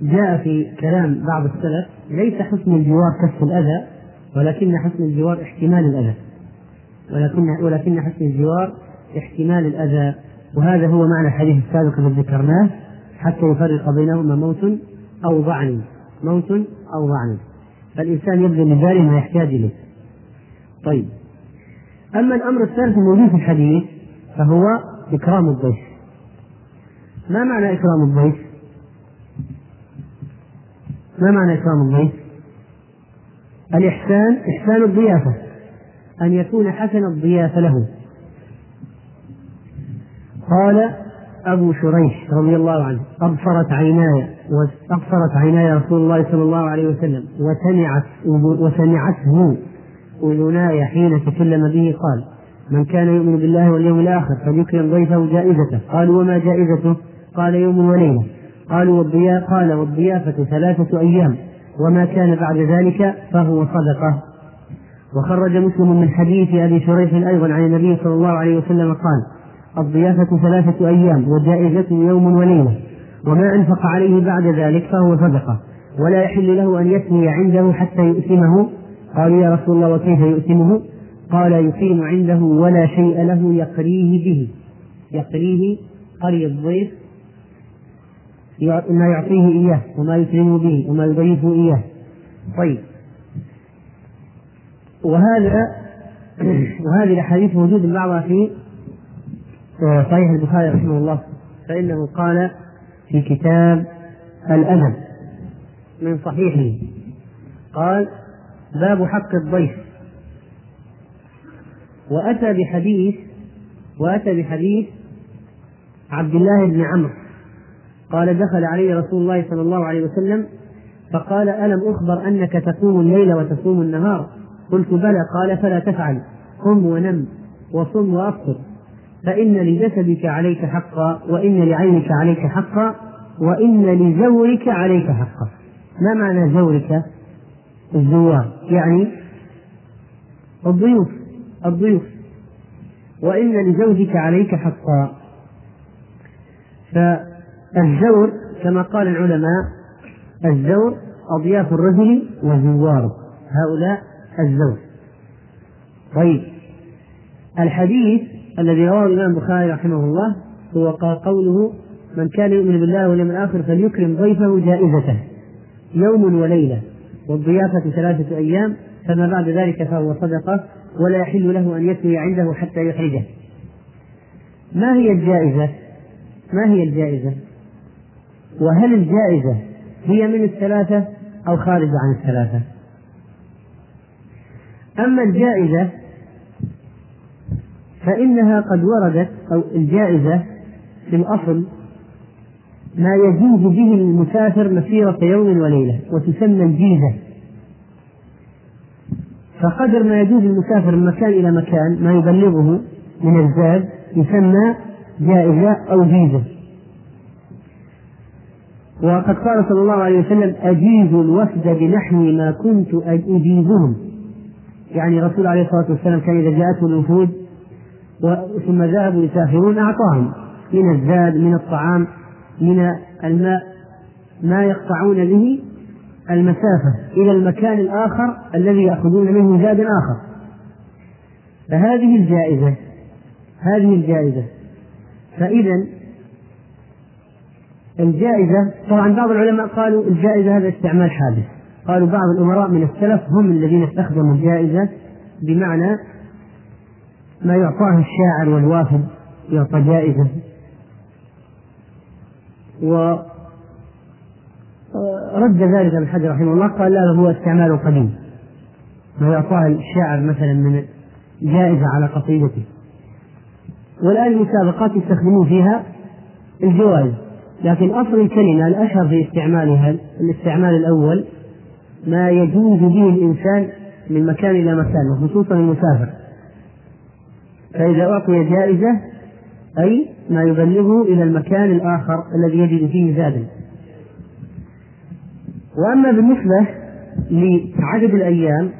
جاء في كلام بعض السلف ليس حسن الجوار كف الأذى ولكن حسن الجوار احتمال الأذى. ولكن ولكن حسن الجوار احتمال الأذى. وهذا هو معنى الحديث السابق الذي ذكرناه حتى يفرق بينهما موت أو ضعن. موت أو ضعن. فالإنسان يبذل لذلك ما يحتاج إليه. طيب. أما الأمر الثالث الموجود في الحديث فهو إكرام الضيف. ما معنى إكرام الضيف؟ ما معنى إكرام الضيف؟ الإحسان إحسان الضيافة أن يكون حسن الضيافة له. قال أبو شريح رضي الله عنه أبصرت عيناي أبصرت عيناي رسول الله صلى الله عليه وسلم وسمعت وسمعته أذناي حين تكلم به. قال من كان يؤمن بالله واليوم الآخر فليكرم ضيفه جائزته. قالوا وما جائزته؟ قال يوم وليلة. قالوا والضياء قال والضيافة ثلاثة أيام وما كان بعد ذلك فهو صدقة. وخرج مسلم من حديث أبي شريح أيضا عن النبي صلى الله عليه وسلم قال الضيافة ثلاثة أيام وجائزته يوم وليلة وما أنفق عليه بعد ذلك فهو صدقة ولا يحل له أن يثني عنده حتى يؤثمه قالوا يا رسول الله وكيف يؤثمه قال يقيم عنده ولا شيء له يقريه به يقريه قري الضيف ما يعطيه إياه وما يكرمه به وما يضيفه إياه. طيب. وهذا وهذه الأحاديث موجود بعضها في آه، صحيح البخاري رحمه الله فإنه قال في كتاب الأدب من صحيحه. قال باب حق الضيف. وأتى بحديث وأتى بحديث عبد الله بن عمرو. قال دخل علي رسول الله صلى الله عليه وسلم فقال ألم أخبر أنك تقوم الليل وتصوم النهار؟ قلت بلى. قال فلا تفعل. قم ونم وصم وأفطر. فإن لجسدك عليك حقا وإن لعينك عليك حقا وإن لزورك عليك حقا. ما معنى زورك؟ الزوار. يعني الضيوف. الضيوف. وإن لزوجك عليك حقا. فالزور كما قال العلماء الزور أضياف الرجل وزواره هؤلاء الزور طيب الحديث الذي رواه الإمام البخاري رحمه الله هو قوله من كان يؤمن بالله واليوم الآخر فليكرم ضيفه جائزته يوم وليلة والضيافة ثلاثة أيام فما بعد ذلك فهو صدقة ولا يحل له أن يثني عنده حتى يحرجه ما هي الجائزة؟ ما هي الجائزة؟ وهل الجائزة هي من الثلاثة أو خارجة عن الثلاثة؟ أما الجائزة فإنها قد وردت أو الجائزة في الأصل ما يجوز به المسافر مسيرة يوم وليلة وتسمى الجيزة فقدر ما يجوز المسافر من مكان إلى مكان ما يبلغه من الزاد يسمى جائزة أو جيزة وقد قال صلى الله عليه وسلم أجيز الوفد بنحو ما كنت أجيزهم. يعني الرسول عليه الصلاة والسلام كان إذا جاءته الوفود ثم ذهبوا يسافرون أعطاهم. من الزاد من الطعام من الماء. ما يقطعون به المسافة إلى المكان الآخر الذي يأخذون منه زاد آخر. فهذه الجائزة هذه الجائزة. فإذا الجائزة طبعا بعض العلماء قالوا الجائزة هذا استعمال حادث. قالوا بعض الأمراء من السلف هم الذين استخدموا الجائزة بمعنى ما يعطاه الشاعر والوافد يعطى جائزة. و رد ذلك ابن حجر رحمه الله قال لا هو استعمال قديم. ما يعطاه الشاعر مثلا من جائزة على قصيدته. والآن المسابقات يستخدمون فيها الجوائز. لكن أصل الكلمة الأشهر في استعمالها الاستعمال الأول ما يجوز به الإنسان من مكان إلى مكان وخصوصا المسافر. فإذا أعطي جائزة أي ما يبلغه إلى المكان الآخر الذي يجد فيه زادا. وأما بالنسبة لعدد الأيام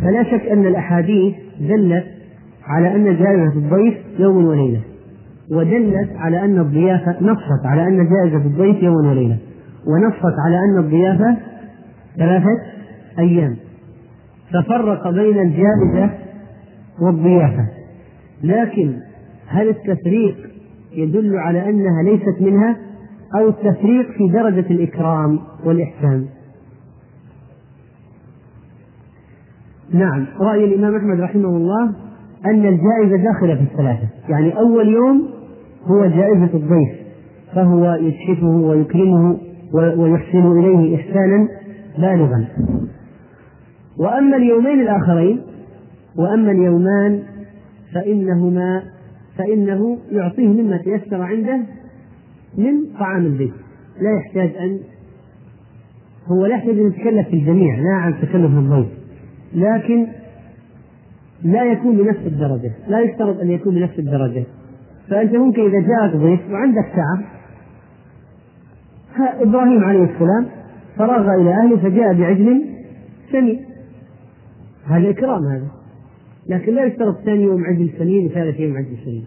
فلا شك أن الأحاديث دلت على أن جائزة الضيف يوم وليلة. ودلت على أن الضيافة نصت على أن جائزة الضيف يوم وليلة ونصت على أن الضيافة ثلاثة أيام. ففرق بين الجائزة والضيافة. لكن هل التفريق يدل على أنها ليست منها؟ أو التفريق في درجة الإكرام والإحسان؟ نعم رأي الإمام أحمد رحمه الله أن الجائزة داخلة في الثلاثة. يعني أول يوم هو جائزة الضيف فهو يتحفه ويكرمه ويحسن إليه إحسانا بالغا. وأما اليومين الآخرين وأما اليومان فإنهما فإنه يعطيه مما تيسر عنده من طعام البيت لا يحتاج أن هو لا يحتاج أن يتكلف في الجميع لا عن تكلف الضيف. لكن لا يكون بنفس الدرجة لا يشترط أن يكون بنفس الدرجة. فأنت ممكن إذا جاءك ضيف وعندك سعة إبراهيم عليه السلام فرغ إلى أهله فجاء بعجل سمين. هذا إكرام هذا. لكن لا يشترط ثاني يوم عجل سمين وثالث يوم عجل سمين.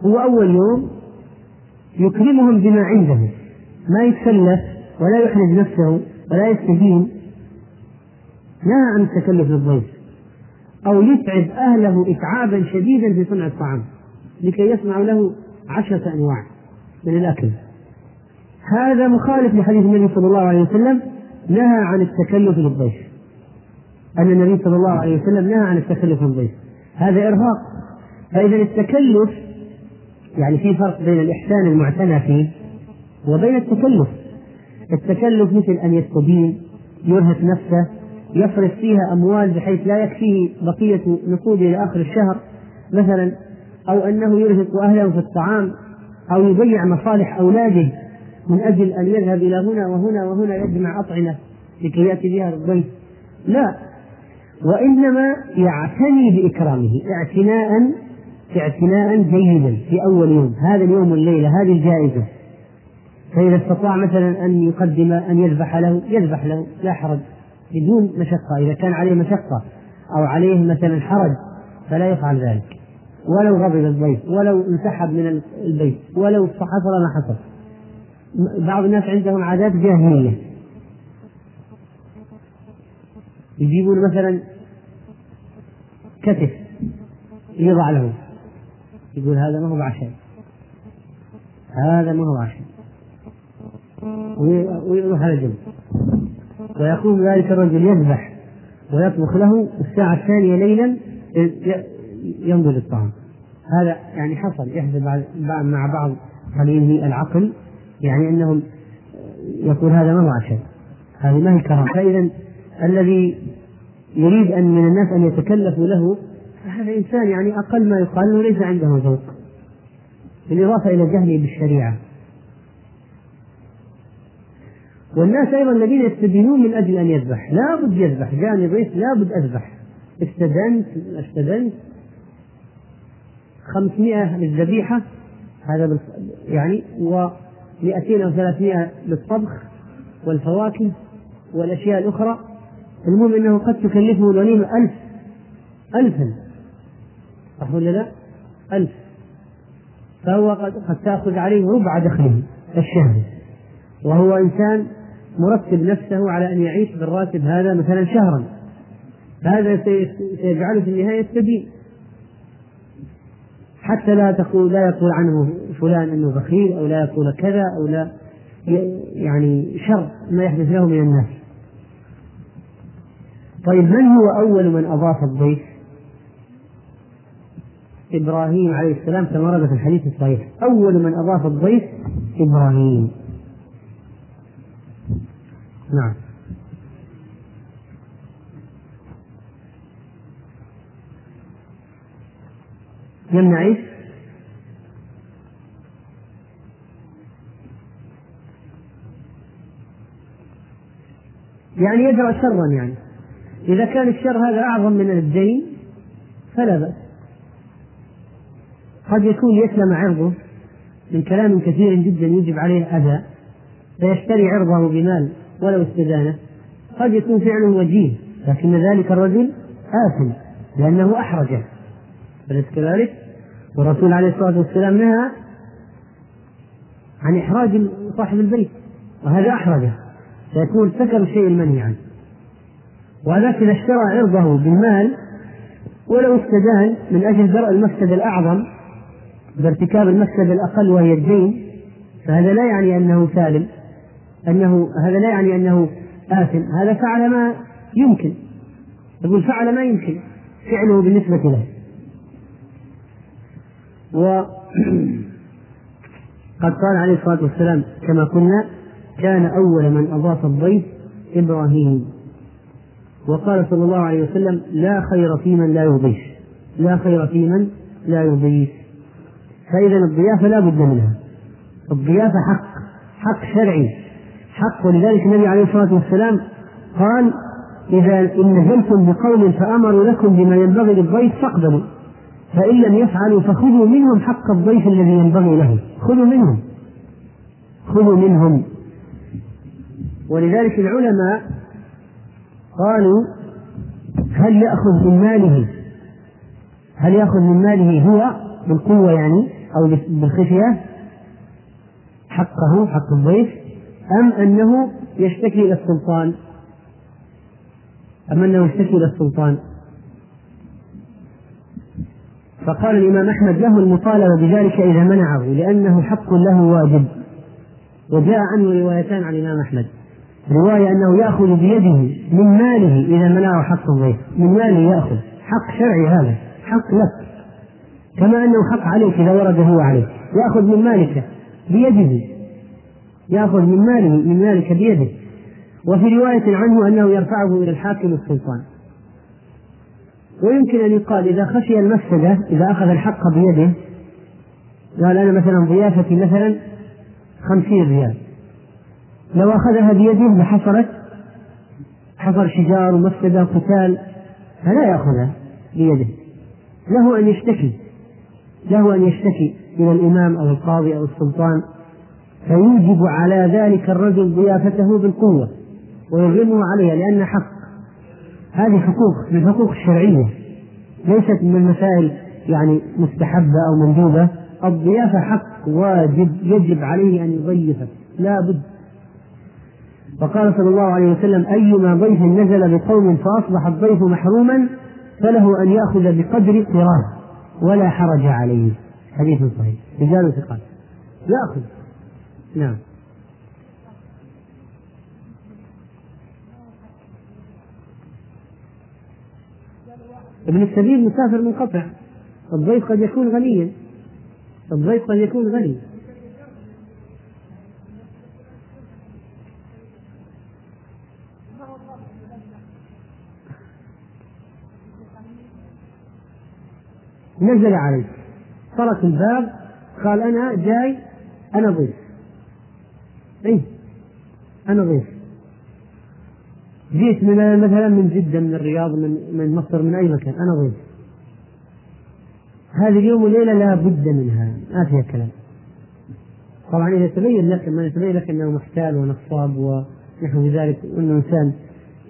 هو أول يوم يكرمهم بما عنده. ما يتكلف ولا يحرج نفسه ولا يستهين. نهى عن التكلف للضيف أو يتعب أهله إتعابا شديدا في صنع الطعام. لكي يصنع له عشرة أنواع من الأكل. هذا مخالف لحديث النبي صلى الله عليه وسلم نهى عن التكلف للضيف أن النبي صلى الله عليه وسلم نهى عن التكلف للضيف هذا إرهاق. فإذا التكلف يعني في فرق بين الإحسان المعتنى فيه وبين التكلف. التكلف مثل أن يستدين يرهق نفسه يصرف فيها أموال بحيث لا يكفيه بقية نقوده إلى آخر الشهر. مثلا أو أنه يرهق أهله في الطعام أو يضيع مصالح أولاده من أجل أن يذهب إلى هنا وهنا وهنا يجمع أطعمة لكي يأتي بها للضيف لا وإنما يعتني بإكرامه اعتناء اعتناء جيدا في أول يوم هذا اليوم والليلة هذه الجائزة. فإذا استطاع مثلا أن يقدم أن يذبح له يذبح له لا حرج بدون مشقة. إذا كان عليه مشقة أو عليه مثلا حرج فلا يفعل ذلك. ولو غضب الضيف ولو انسحب من البيت ولو حصل ما حصل. بعض الناس عندهم عادات جاهلية. يجيبون مثلا كتف يضع له. يقول هذا ما هو عشاء هذا ما هو عشاء ويروح على جنب ويقوم ذلك الرجل يذبح. ويطبخ له الساعة الثانية ليلا ينضج الطعام هذا يعني حصل يحدث مع بعض قليل العقل يعني أنهم يقول هذا ما هو عشاء. هذه ما هي كرامة فإذا الذي يريد أن من الناس أن يتكلفوا له هذا إنسان يعني أقل ما يقال أنه ليس عنده ذوق. بالإضافة إلى جهله بالشريعة. والناس أيضا الذين يستدينون من أجل أن يذبح. لابد يذبح. جاني ضيف لابد أذبح. استدنت أستدنت. خمسمائة للذبيحة هذا يعني و 200 أو 300 للطبخ والفواكه والأشياء الأخرى. المهم أنه قد تكلفه الوليمة ألف ألفا. صح ولا لا؟ ألف. فهو قد, قد تأخذ عليه ربع دخله الشهري وهو إنسان مرتب نفسه على أن يعيش بالراتب هذا مثلا شهرا. فهذا سيجعله في النهاية سبيل حتى لا تقول لا يقول عنه فلان إنه بخيل أو لا يقول كذا أو لا يعني شر ما يحدث له من الناس. طيب من هو أول من أضاف الضيف؟ إبراهيم عليه السلام كما ورد في الحديث الصحيح، أول من أضاف الضيف إبراهيم. نعم. يمنع إيش؟ يعني يدرأ شرا يعني إذا كان الشر هذا أعظم من الدين فلا بأس قد يكون يسلم عرضه من كلام كثير جدا يجب عليه أذى فيشتري عرضه بمال ولو استدانه قد يكون فعله وجيه لكن ذلك الرجل آثم لأنه أحرجه أليس كذلك؟ والرسول عليه الصلاة والسلام نهى عن إحراج صاحب البيت وهذا أحرجه فيكون سكر الشيء المنهي عنه. وهذاك إذا اشترى عرضه بالمال ولو استدان من أجل درء المفسدة الأعظم بارتكاب المفسدة الأقل وهي الدين فهذا لا يعني أنه سالم أنه هذا لا يعني أنه آثم هذا فعل ما يمكن. يقول فعل ما يمكن فعله بالنسبة له. و قد قال عليه الصلاة والسلام كما قلنا كان أول من أضاف الضيف إبراهيم. وقال صلى الله عليه وسلم لا خير في من لا يضيف لا خير في من لا يضيف. فإذا الضيافة لا بد منها. الضيافة حق حق شرعي حق. ولذلك النبي عليه الصلاة والسلام قال إذا إن نزلتم بقوم فأمروا لكم بما ينبغي للضيف فاقبلوا فإن لم يفعلوا فخذوا منهم حق الضيف الذي ينبغي له خذوا منهم. خذوا منهم. ولذلك العلماء قالوا هل يأخذ من ماله؟ هل يأخذ من ماله هو بالقوة يعني أو بالخفية حقه حق الضيف أم أنه يشتكي إلى السلطان؟ أم أنه يشتكي إلى السلطان؟ فقال الإمام أحمد له المطالبة بذلك إذا منعه لأنه حق له واجب. وجاء عنه روايتان عن الإمام أحمد. رواية أنه يأخذ بيده من ماله إذا منعه حق الضيف. من ماله يأخذ. حق شرعي هذا. حق لك. كما أنه حق عليك إذا ورد هو عليك. يأخذ من مالك بيده. يأخذ من ماله من مالك بيده. وفي رواية عنه أنه يرفعه إلى الحاكم السلطان. ويمكن أن يقال إذا خشي المفسدة إذا أخذ الحق بيده قال أنا مثلا ضيافتي مثلا خمسين ريال. لو أخذها بيده لحصلت حصل شجار ومفسدة وقتال فلا يأخذها بيده. له أن يشتكي له أن يشتكي إلى الإمام أو القاضي أو السلطان فيوجب على ذلك الرجل ضيافته بالقوة ويغمه عليها لأن حق. هذه حقوق من الحقوق الشرعية ليست من المسائل يعني مستحبة أو مندوبة. الضيافة حق واجب يجب عليه أن يضيفك لا بد. وقال صلى الله عليه وسلم أيما ضيف نزل بقوم فأصبح الضيف محروما فله أن يأخذ بقدر قراه ولا حرج عليه. حديث صحيح. رجال ثقات. يأخذ. نعم. ابن السبيل مسافر منقطع الضيف قد يكون غنيا. الضيف قد يكون غني. نزل عليه طرق الباب. قال أنا جاي. أنا ضيف. إيه؟ أنا ضيف. جيت من مثلا من جدة من الرياض من من مصر من أي مكان أنا ضيف. هذه اليوم وليلة لا بد منها. ما فيها كلام. طبعا إذا تبين لك ما يتبين لك أنه محتال ونصاب ونحو ذلك وأنه إنسان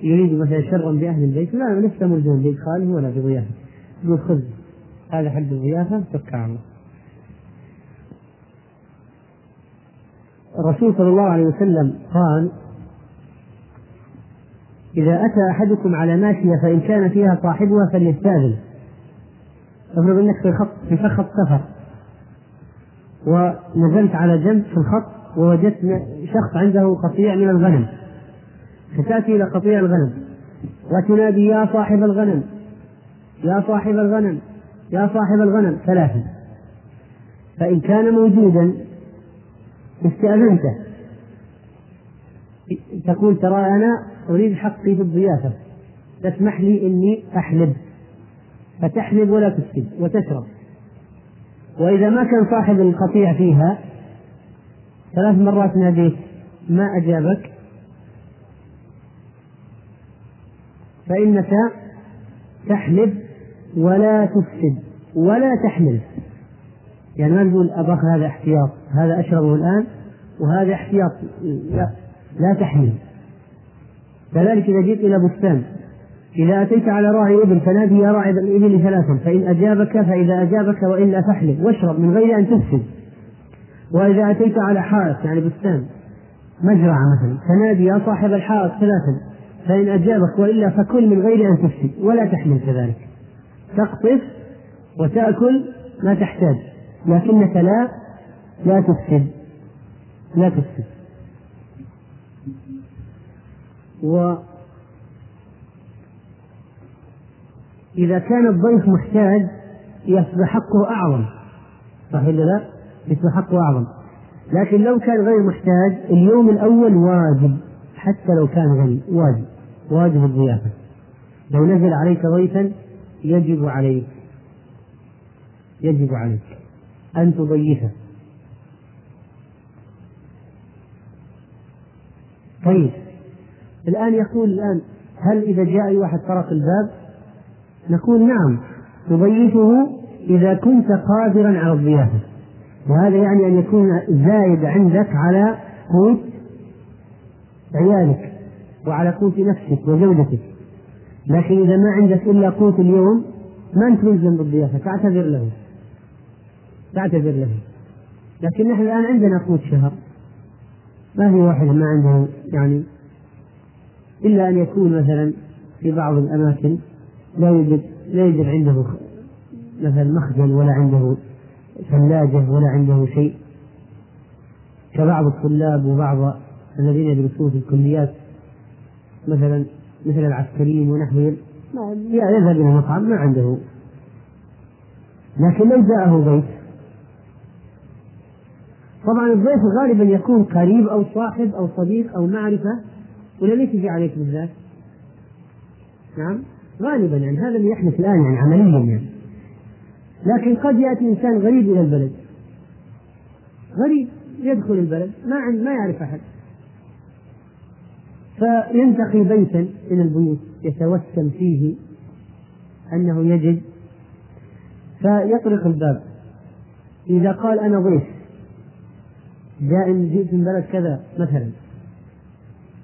يريد مثلا شرا بأهل البيت لا لست ملزما بإدخاله ولا بضيافته يقول خذ هذا حد الضيافة توكل على الله. الرسول صلى الله عليه وسلم قال إذا أتى أحدكم على ماشية فإن كان فيها صاحبها فليستأذن. أفرض أنك في خط في فخ سفر. ونزلت على جنب في الخط ووجدت شخص عنده قطيع من الغنم. فتأتي إلى قطيع الغنم. وتنادي يا صاحب الغنم. يا صاحب الغنم. يا صاحب الغنم. ثلاثا فإن كان موجودا استأذنته. تقول ترى أنا أريد حقي في الضيافة. تسمح لي إني أحلب. فتحلب ولا تسكت وتشرب. وإذا ما كان صاحب القطيع فيها ثلاث مرات ناديت ما أجابك؟ فإنك تحلب ولا تفسد ولا تحمل. يعني ما تقول أباخ هذا احتياط هذا أشربه الآن وهذا احتياط لا, لا تحمل. كذلك إذا جئت إلى بستان إذا أتيت على راعي إبل فنادي يا راعي الإبل ثلاثا فإن أجابك فإذا أجابك وإلا فاحلب واشرب من غير أن تفسد. وإذا أتيت على حائط يعني بستان مزرعة مثلا فنادي يا صاحب الحائط ثلاثا فإن أجابك وإلا فكل من غير أن تفسد ولا تحمل كذلك. تقطف وتأكل ما تحتاج لكنك لا لا تفسد لا تفسد. و إذا كان الضيف محتاج يصبح حقه أعظم. صحيح ولا لا؟ يصبح حقه أعظم. لكن لو كان غير محتاج اليوم الأول واجب حتى لو كان غني. واجب. واجب الضيافة. لو نزل عليك ضيفا يجب عليك. يجب عليك أن تضيفه. طيب. الآن يقول الآن هل إذا جاء واحد طرق الباب؟ نقول نعم تضيفه إذا كنت قادرا على الضيافة. وهذا يعني أن يكون زايد عندك على قوت عيالك وعلى قوت نفسك وزوجتك. لكن إذا ما عندك إلا قوت اليوم ما أنت ملزم بالضيافة تعتذر له. تعتذر له. لكن نحن الآن عندنا قوت شهر. ما في واحد ما عنده يعني إلا أن يكون مثلا في بعض الأماكن لا يوجد لا يوجد عنده مثلا مخزن ولا عنده ثلاجة ولا عنده شيء. كبعض الطلاب وبعض الذين يدرسون في الكليات مثلا مثل العسكريين ونحوهم يذهب إلى المطعم ما عنده. لكن لو جاءه ضيف طبعا الضيف غالبا يكون قريب أو صاحب أو صديق أو معرفة ولا ليس في عليك بالذات؟ نعم؟ غالبا يعني هذا اللي يحدث الآن يعني عمليا يعني. لكن قد يأتي إنسان غريب إلى البلد. غريب يدخل البلد ما ما يعرف أحد. فينتقي بيتا من البيوت يتوسم فيه أنه يجد. فيطرق الباب. إذا قال أنا ضيف جاء جئت من بلد كذا مثلا.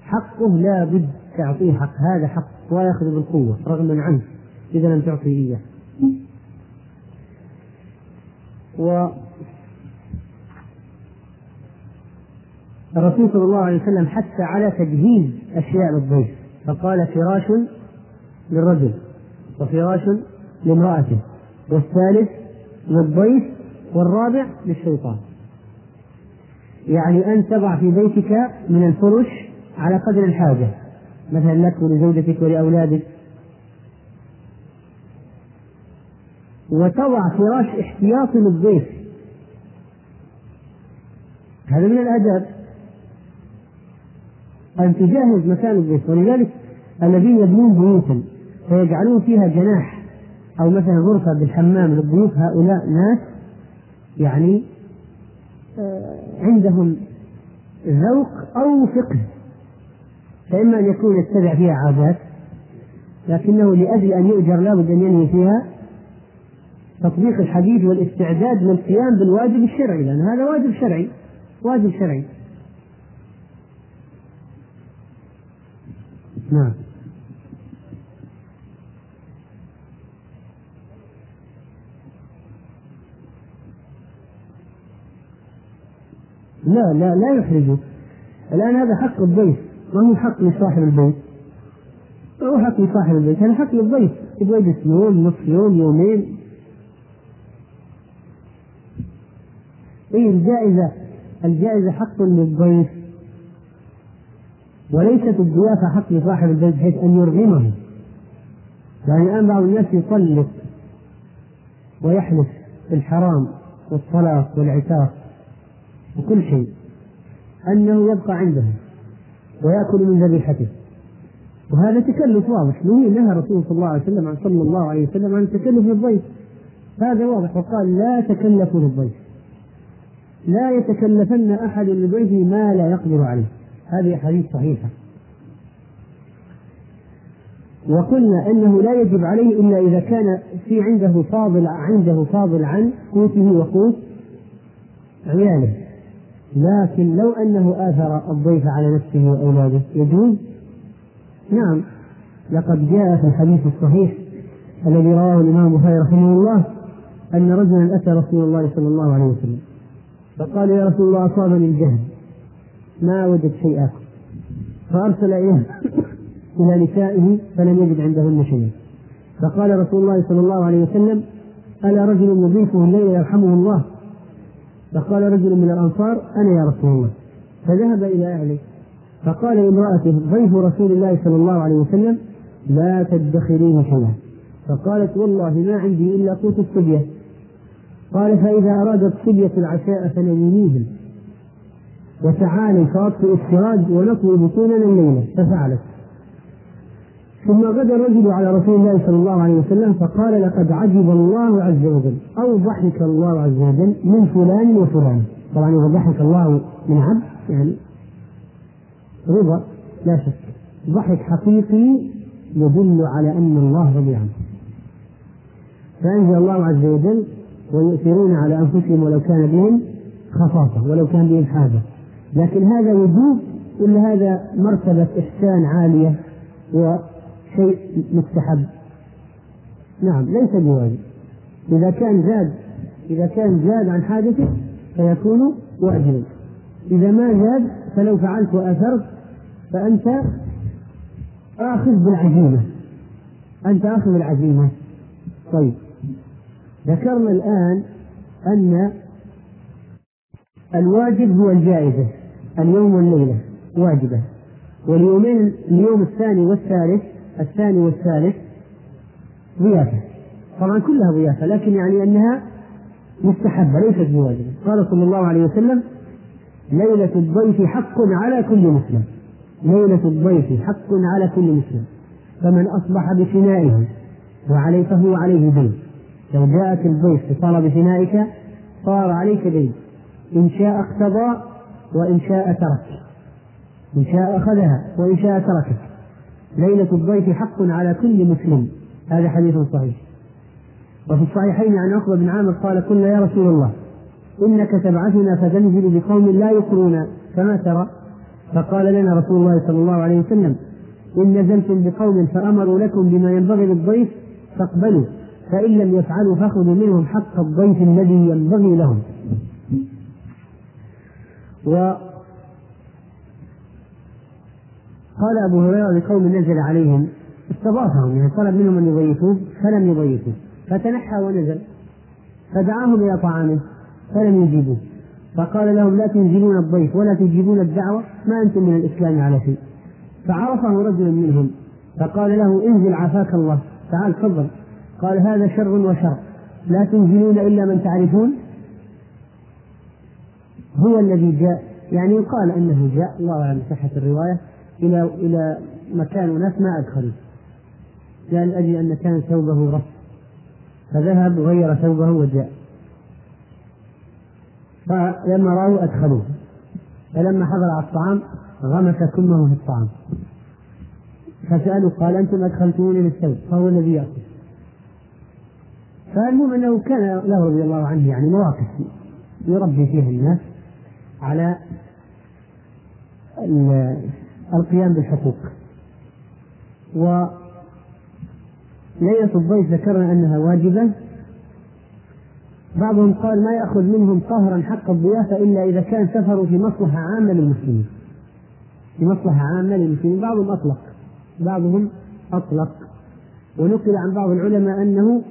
حقه لا بد تعطيه حق. هذا حق. ويأخذ بالقوة رغما عنه إذا لم تعطي إياه. و الرسول صلى الله عليه وسلم حث على تجهيز أشياء للضيف. فقال فراش للرجل وفراش لامرأته والثالث للضيف والرابع للشيطان. يعني أن تضع في بيتك من الفرش على قدر الحاجة. مثلا لك ولزوجتك ولأولادك. وتضع فراش احتياطي للضيف. هذا من الآداب أن تجهز مكان الضيف. ولذلك الذين يبنون بيوتا فيجعلون فيها جناح أو مثلا غرفة بالحمام للضيوف هؤلاء ناس يعني آه، عندهم ذوق أو فقه. فإما أن يكون يتبع فيها عادات لكنه لأجل أن يؤجر لابد أن ينهي فيها تطبيق الحديث والاستعداد للقيام بالواجب الشرعي لأن هذا واجب شرعي واجب شرعي. نعم. لا لا لا يحرجه الآن هذا حق الضيف. هو حق لصاحب البيت. هو حق لصاحب البيت. هذا حق للضيف. يبغى يجلس يوم نصف يوم يومين. اي الجائزة؟ الجائزة حق للضيف. وليست الضيافة حق لصاحب البيت بحيث أن يرغمه يعني الآن بعض الناس يطلق ويحلف بالحرام والطلاق والعتاق وكل شيء. أنه يبقى عنده ويأكل من ذبيحته. وهذا تكلف واضح. نهي نهى الرسول صلى الله عليه وسلم عن صلى الله عليه وسلم عن التكلف للضيف هذا واضح. وقال لا تكلفوا للضيف. لا يتكلفن أحد لضيفه ما لا يقدر عليه. هذه أحاديث صحيحة. وقلنا أنه لا يجب عليه إلا إذا كان في عنده فاضل عنده فاضل عن قوته وقوت عياله. لكن لو أنه آثر الضيف على نفسه وأولاده يجوز؟ نعم. لقد جاء في الحديث الصحيح الذي رواه الإمام البخاري رحمه الله أن رجلا أتى رسول الله صلى الله عليه وسلم فقال يا رسول الله أصابني الجهل ما وجد شيء آكل فأرسل إليه إلى نسائه فلم يجد عندهن شيئا. فقال رسول الله صلى الله عليه وسلم ألا رجل يضيفه الليل يرحمه الله؟ فقال رجل من الأنصار أنا يا رسول الله. فذهب إلى أهله فقال لامرأته ضيف رسول الله صلى الله عليه وسلم لا تدخرين شيئا فقالت والله ما عندي إلا قوت الصبية. قال فإذا أرادت صبية العشاء فنمينيهم وتعالي فأطفئ السراج ونطوي بطوننا الليلة. ففعلت. ثم غدا الرجل على رسول الله صلى الله عليه وسلم فقال لقد عجب الله عز وجل. أو ضحك الله عز وجل من فلان وفلان. طبعا إذا ضحك الله من عبد يعني رضا لا شك. ضحك حقيقي يدل على أن الله رضي عنه. فأنزل الله عز وجل ويؤثرون على أنفسهم ولو كان بهم خصاصة ولو كان بهم حاجة. لكن هذا وجوب ولا هذا مرتبة إحسان عالية وشيء مستحب نعم ليس بواجب. إذا كان زاد إذا كان زاد عن حاجته فيكون واجبا. إذا ما زاد فلو فعلت وأثرت فأنت آخذ بالعزيمة. أنت آخذ بالعزيمة. طيب. ذكرنا الآن أن الواجب هو الجائزة اليوم والليلة واجبة. واليومين اليوم الثاني والثالث الثاني والثالث ضيافة. طبعا كلها ضيافة لكن يعني أنها مستحبة ليست بواجبة. قال صلى الله عليه وسلم ليلة الضيف حق على كل مسلم. ليلة الضيف حق على كل مسلم. فمن أصبح بفنائه وعليه فهو عليه دين. لو جاءك الضيف فصار بفنائك صار عليك دين. إن شاء اقتضى وإن شاء ترك. إن شاء أخذها وإن شاء تركت ليلة الضيف حق على كل مسلم. هذا حديث صحيح. وفي الصحيحين عن عقبة بن عامر قال قلنا يا رسول الله إنك تبعثنا فتنزل بقوم لا يقرون كما ترى. فقال لنا رسول الله صلى الله عليه وسلم إن نزلتم بقوم فأمروا لكم بما ينبغي للضيف فاقبلوا فإن لم يفعلوا فخذوا منهم حق الضيف الذي ينبغي لهم. و قال أبو هريرة لقوم نزل عليهم استضافهم يعني طلب منهم أن يضيفوه فلم يضيفوه. فتنحى ونزل. فدعاهم إلى طعامه فلم يجيبوه. فقال لهم لا تنزلون الضيف ولا تجيبون الدعوة ما أنتم من الإسلام على شيء. فعرفه رجل منهم فقال له انزل عافاك الله. تعال تفضل. قال هذا شر وشر. لا تنزلون إلا من تعرفون. هو الذي جاء يعني يقال أنه جاء الله أعلم صحة الرواية. إلى إلى مكان وناس ما أدخلوا. جاء لأجل أن كان ثوبه رف. فذهب وغير ثوبه وجاء. فلما رأوا أدخلوه. فلما حضر على الطعام غمس كمه في الطعام. فسألوا قال أنتم أدخلتموني بالثوب فهو الذي يأكل. فالمهم أنه كان له رضي الله عنه يعني مواقف يربي فيها الناس على القيام بالحقوق. وليلة الضيف ذكرنا أنها واجبة. بعضهم قال ما يأخذ منهم قهرا حق الضيافة إلا إذا كان سفروا في مصلحة عامة للمسلمين. في مصلحة عامة للمسلمين. بعضهم أطلق. بعضهم أطلق. ونقل عن بعض العلماء أنه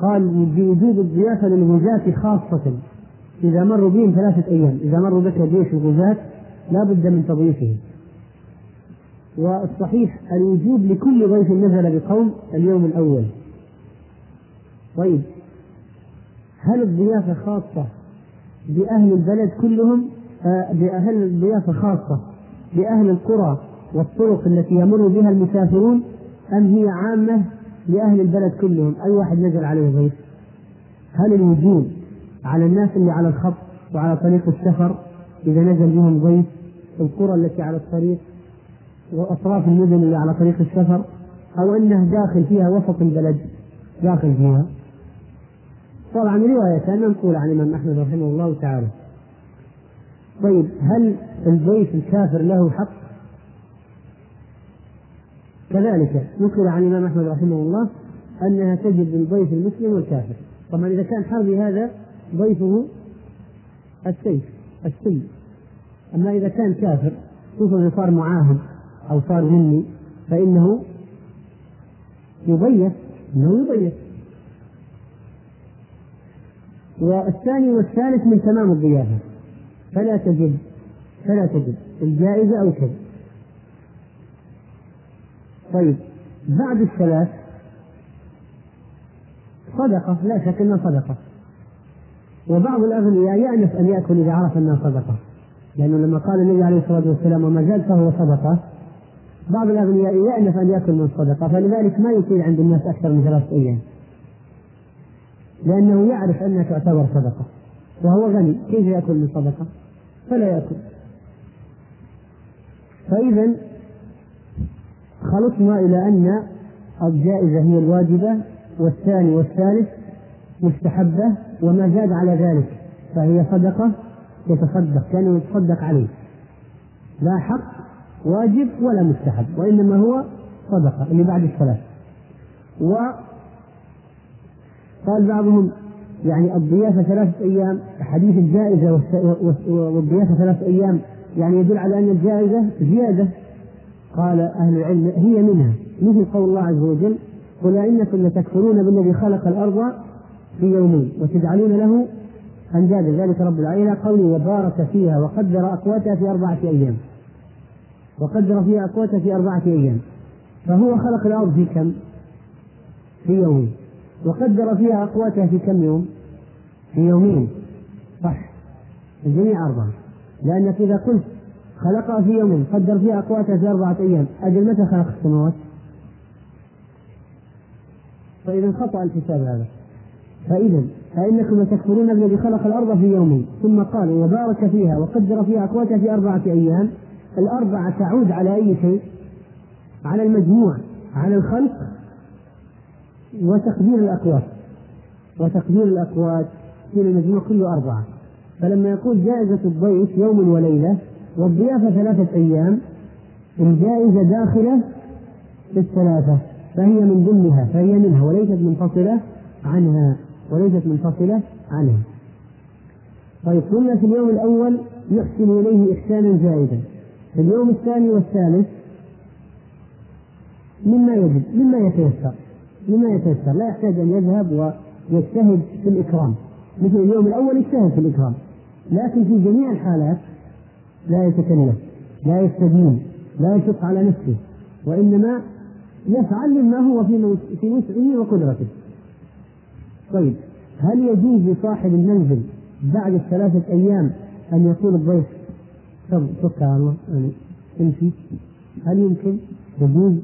قال بوجود الضيافة للغزاة خاصة إذا مروا بهم ثلاثة أيام. إذا مروا بك جيش الغزاة لا بد من تضييفهم. والصحيح الوجوب لكل ضيف نزل بقوم اليوم الأول. طيب هل الضيافة خاصة بأهل البلد كلهم؟ آه، بأهل الضيافة خاصة بأهل القرى والطرق التي يمر بها المسافرون؟ أم هي عامة لأهل البلد كلهم؟ أي واحد نزل عليه ضيف؟ هل الوجوب على الناس اللي على الخط وعلى طريق السفر إذا نزل بهم ضيف؟ القرى التي على الطريق؟ وأطراف المدن اللي على طريق السفر أو أنه داخل فيها وسط البلد داخل فيها. طبعا رواية منقولة عن الإمام أحمد رحمه الله تعالى. طيب هل الضيف الكافر له حق؟ كذلك نقل عن الإمام أحمد رحمه الله أنها تجب للضيف المسلم والكافر. طبعا إذا كان حربي هذا ضيفه السيف السيف أما إذا كان كافر خصوصا صار معاهد أو صار مني فإنه يضيف إنه يضيف. والثاني والثالث من تمام الضيافة. فلا تجد فلا تجد الجائزة أو كذا. طيب بعد الثلاث صدقة لا شك أنها صدقة. وبعض الأغنياء يأنف أن يأكل إذا عرف أنها صدقة. لأنه لما قال النبي عليه الصلاة والسلام وما زال فهو صدقة بعض الأغنياء يأنف أن يأكل من صدقة فلذلك ما يصير عند الناس أكثر من ثلاثة أيام. لأنه يعرف أنها تعتبر صدقة وهو غني. كيف يأكل من صدقة؟ فلا يأكل. فإذا خلصنا إلى أن الجائزة هي الواجبة والثاني والثالث مستحبة وما زاد على ذلك فهي صدقة يتصدق كان يتصدق عليه. لا حق واجب ولا مستحب وإنما هو صدقة اللي بعد الصلاة و قال بعضهم يعني الضيافة ثلاثة أيام حديث الجائزة والضيافة ثلاثة أيام يعني يدل على أن الجائزة زيادة. قال أهل العلم هي منها مثل قول الله عز وجل قل إنكم لتكفرون بالذي خلق الأرض في يومين وتجعلون له أندادا. ذلك رب العالمين. قولي وبارك فيها وقدر أقواتها في أربعة أيام. وقدر فيها أقواتها في أربعة أيام. فهو خلق الأرض في كم؟ في يومين. وقدر فيها أقواتها في كم يوم؟ في يومين. صح. الجميع أربعة. لأنك إذا قلت خلقها في يوم قدر فيها أقواتها في أربعة أيام أجل متى خلق السماوات؟ فإذا خطأ الحساب هذا. فإذا فإنكم تكفرون الذي خلق الأرض في يومين. ثم قال وبارك فيها وقدر فيها أقواتها في أربعة أيام. الأربعة تعود على أي شيء؟ على المجموع على الخلق وتقدير الأقوات وتقدير الأقوات في المجموع كله أربعة. فلما يقول جائزة الضيف يوم وليلة والضيافة ثلاثة أيام الجائزة داخلة في الثلاثة فهي من ضمنها فهي منها وليست منفصلة عنها وليست منفصلة عنها. طيب قلنا في اليوم الأول يحسن إليه إحسانا زائدا في اليوم الثاني والثالث مما يجب مما يتيسر مما يتيسر. لا يحتاج أن يذهب ويجتهد في الإكرام. مثل اليوم الأول يجتهد في الإكرام. لكن في جميع الحالات لا يتكلف لا يستدين لا يشق على نفسه وإنما يفعل مما هو في في وسعه وقدرته. طيب هل يجوز لصاحب المنزل بعد الثلاثة أيام أن يقول الضيف طب توكل على الله يعني امشي هل يمكن يجوز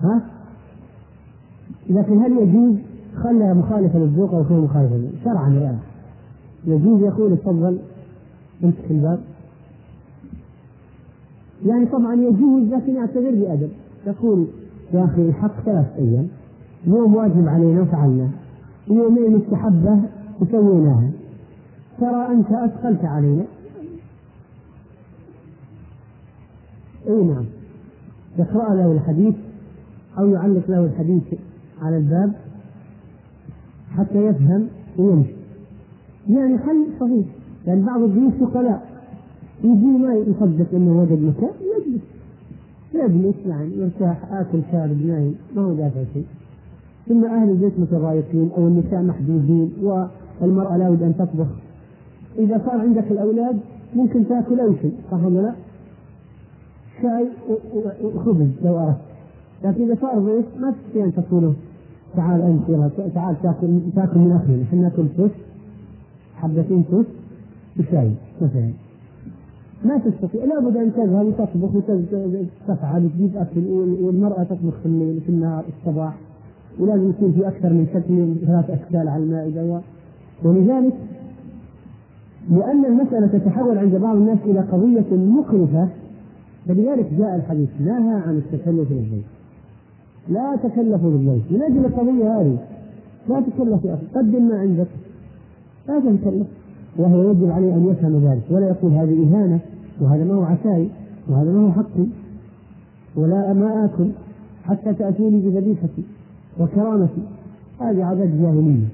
ها؟ لكن هل يجوز؟ خلى مخالفة للذوق أو غير مخالفة شرعا الآن يجوز يقول تفضل امسك الباب. يعني طبعا يجوز لكن يعتذر بأدب. يقول يا أخي الحق ثلاث أيام. يوم واجب علينا وفعلنا يومين مستحبة وسويناها. ترى أنت أثقلت علينا. أي نعم. يقرأ له الحديث أو يعلق له الحديث على الباب حتى يفهم ويمشي يعني حل صحيح. لأن بعض الضيوف ثقلاء يجي ما يصدق إنه وجد مكان يجلس. يجلس يعني يرتاح آكل شارب نايم ما هو دافع شيء. ثم أهل البيت متضايقين أو النساء محدودين والمرأة لا بد أن تطبخ. إذا صار عندك الأولاد ممكن تأكل اي شيء صح ولا لا؟ شاي وخبز لو اردت لكن إذا صار ضيف ما تستطيع أن تقول تعال أنت يلا تعال تأكل تأكل من اخينا إحنا نأكل توست حبتين توست وشاي مثلا. ما تستطيع لابد أن تذهب وتطبخ وتفعل تجيب أكل والمرأة تطبخ في الليل في النهار الصباح. ولازم يكون في أكثر من شكل ثلاث أشكال على المائده ولذلك لأن المسألة تتحول عند بعض الناس إلى قضية مقرفه فلذلك جاء الحديث نهى عن التكلف بالبيت. لا تكلفوا بالبيت. من أجل القضية هذه؟ لا تكلف يا أخي قدم ما عندك. لا تتكلف وهو يجب عليه أن يفهم ذلك ولا يقول هذه إهانة وهذا ما هو عشائي وهذا ما هو حقي ولا ما آكل حتى تأتوني بذبيحتي وكرامتي هذه عادات جاهلية.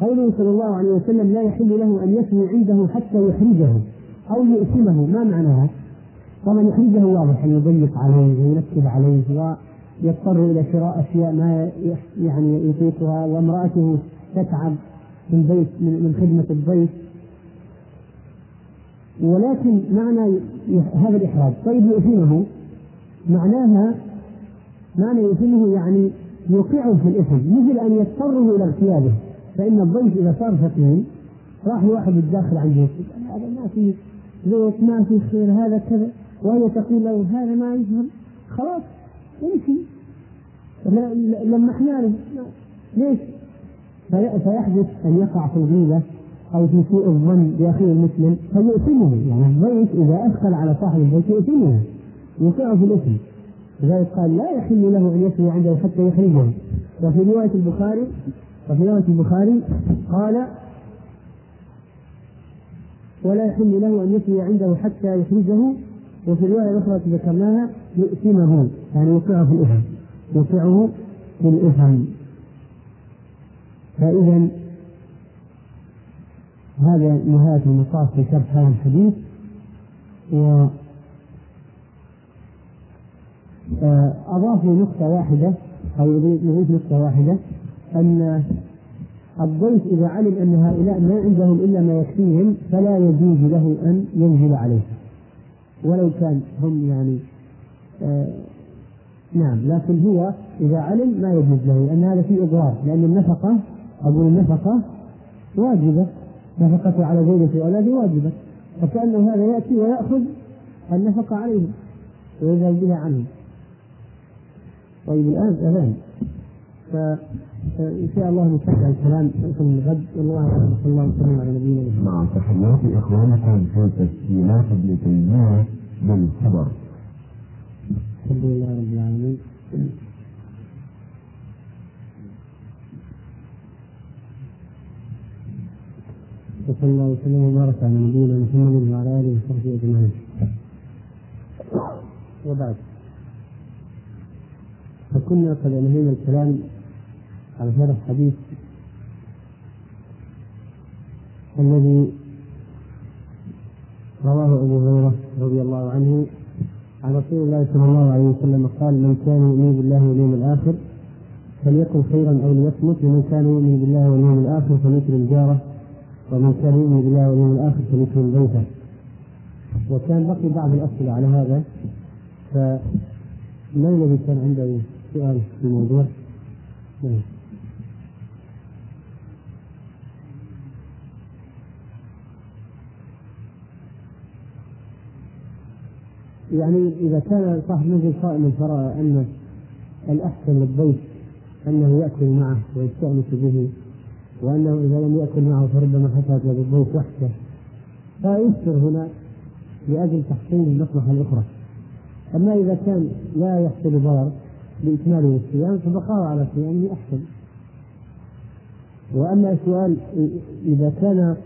وقوله صلى الله عليه وسلم لا يحل له أن يثني عنده حتى يحرجه أو يؤثمه ما معناها؟ طبعا يحرجه واضح أن يضيق عليه وينكد عليه ويضطر إلى شراء أشياء ما يعني يطيقها وامرأته تتعب من بيت من خدمة الضيف ولكن معنى هذا الإحراج. طيب يؤثمه معناها معنى يؤثمه يعني يوقعه في الإثم مثل أن يضطره إلى اغتياله. فإن الضيف إذا صار ثقيل راح واحد يتداخل عن جهته هذا ما في زيت ما في خير هذا كذا. وهي تقول له هذا ما يفهم. خلاص يمشي لما إحنا ليش؟ فيحدث أن يقع في الغيبة أو في سوء الظن بأخيه المسلم فيؤثمه يعني الضيف إذا أثقل على صاحب البيت يؤثمه يوقعه في الإثم. لذلك قال لا يحل له أن يثني عنده حتى يخرجه. وفي رواية البخاري وفي رواية البخاري قال ولا يحل له أن يثني عنده حتى يخرجه وفي الروايه الاخرى ذكرناها يؤثمه يعني يوقعه في الاثم يوقعه في الاثم فاذا هذا نهاية المطاف في شرح هذا الحديث و آه، أضافوا نقطة واحدة أو نضيف نقطة واحدة. أن الضيف إذا علم أن هؤلاء ما عندهم إلا ما يكفيهم فلا يجوز له أن ينزل عليهم. ولو كان هم يعني آه نعم لكن هو إذا علم ما يجوز له لأن هذا فيه إضرار لأن النفقة أقول النفقة واجبة نفقته على زوجة وأولاده واجبة فكأنه هذا يأتي ويأخذ النفقة عليهم ويذهب بها عنهم. طيب الآن أذان. فإن شاء الله نتابع الكلام في الغد والله أعلم صلى الله وسلم على نبينا محمد. مع تحيات إخوانكم في تسجيلات ابن تيمية بالخبر. الحمد لله رب العالمين. وصلى الله وسلم وبارك على نبينا محمد وعلى آله وصحبه أجمعين. وبعد فكنا قد أنهينا الكلام على هذا الحديث الذي رواه أبو هريرة رضي الله عنه عن رسول الله صلى الله عليه وسلم قال من كان يؤمن بالله واليوم الآخر فليقل خيرا أو ليصمت ومن كان يؤمن بالله واليوم الآخر فليكرم جاره ومن كان يؤمن بالله واليوم الآخر فليكرم بيته وكان بقي بعض الأسئلة على هذا فمن الذي كان عنده سؤال في الموضوع؟ نعم. يعني إذا كان صاحب منزل صائما فرأى أن الأحسن للضيف أنه يأكل معه ويستأنس به وأنه إذا لم يأكل معه فربما حصلت له الضيف وحده فيسر هنا لأجل تحسين المصلحة الأخرى. أما إذا كان لا يحصل ضرر بإكماله الصيام فبقاء على صيامه أحسن. وأما السؤال إذا كان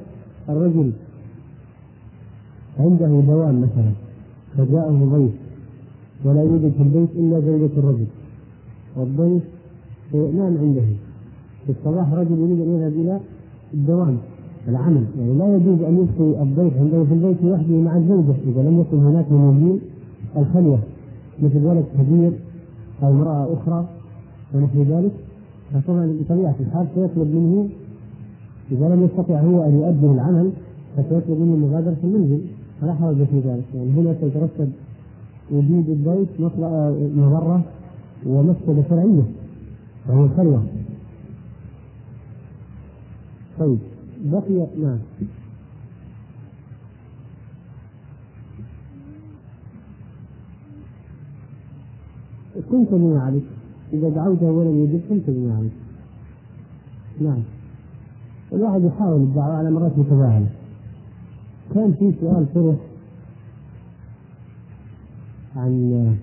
الرجل عنده دوام مثلا فجاءه ضيف ولا يوجد في البيت إلا زوجة الرجل. والضيف نام عنده. في الصباح رجل يريد أن يذهب إلى الدوام العمل. يعني لا يجوز أن يبقي الضيف عنده في البيت لوحده مع الزوجة إذا لم يكن هناك من الدين الخلوة مثل ولد كبير أو امرأة أخرى ونحو ذلك. فطبعا بطبيعة الحال سيطلب منه إذا لم يستطع هو أن يؤدي العمل فسيطلب منه المغادرة في المنزل. فلا حرج في ذلك. يعني هنا سيترتب وجود الضيف مضرة ومفسدة شرعية وهو الخلوة طيب بقي نعم. كنت بما عليك إذا دعوته ولم يجب كنت بما عليك نعم. الواحد يحاول الدعوة على مرات متباهلة. كان في سؤال طرح عن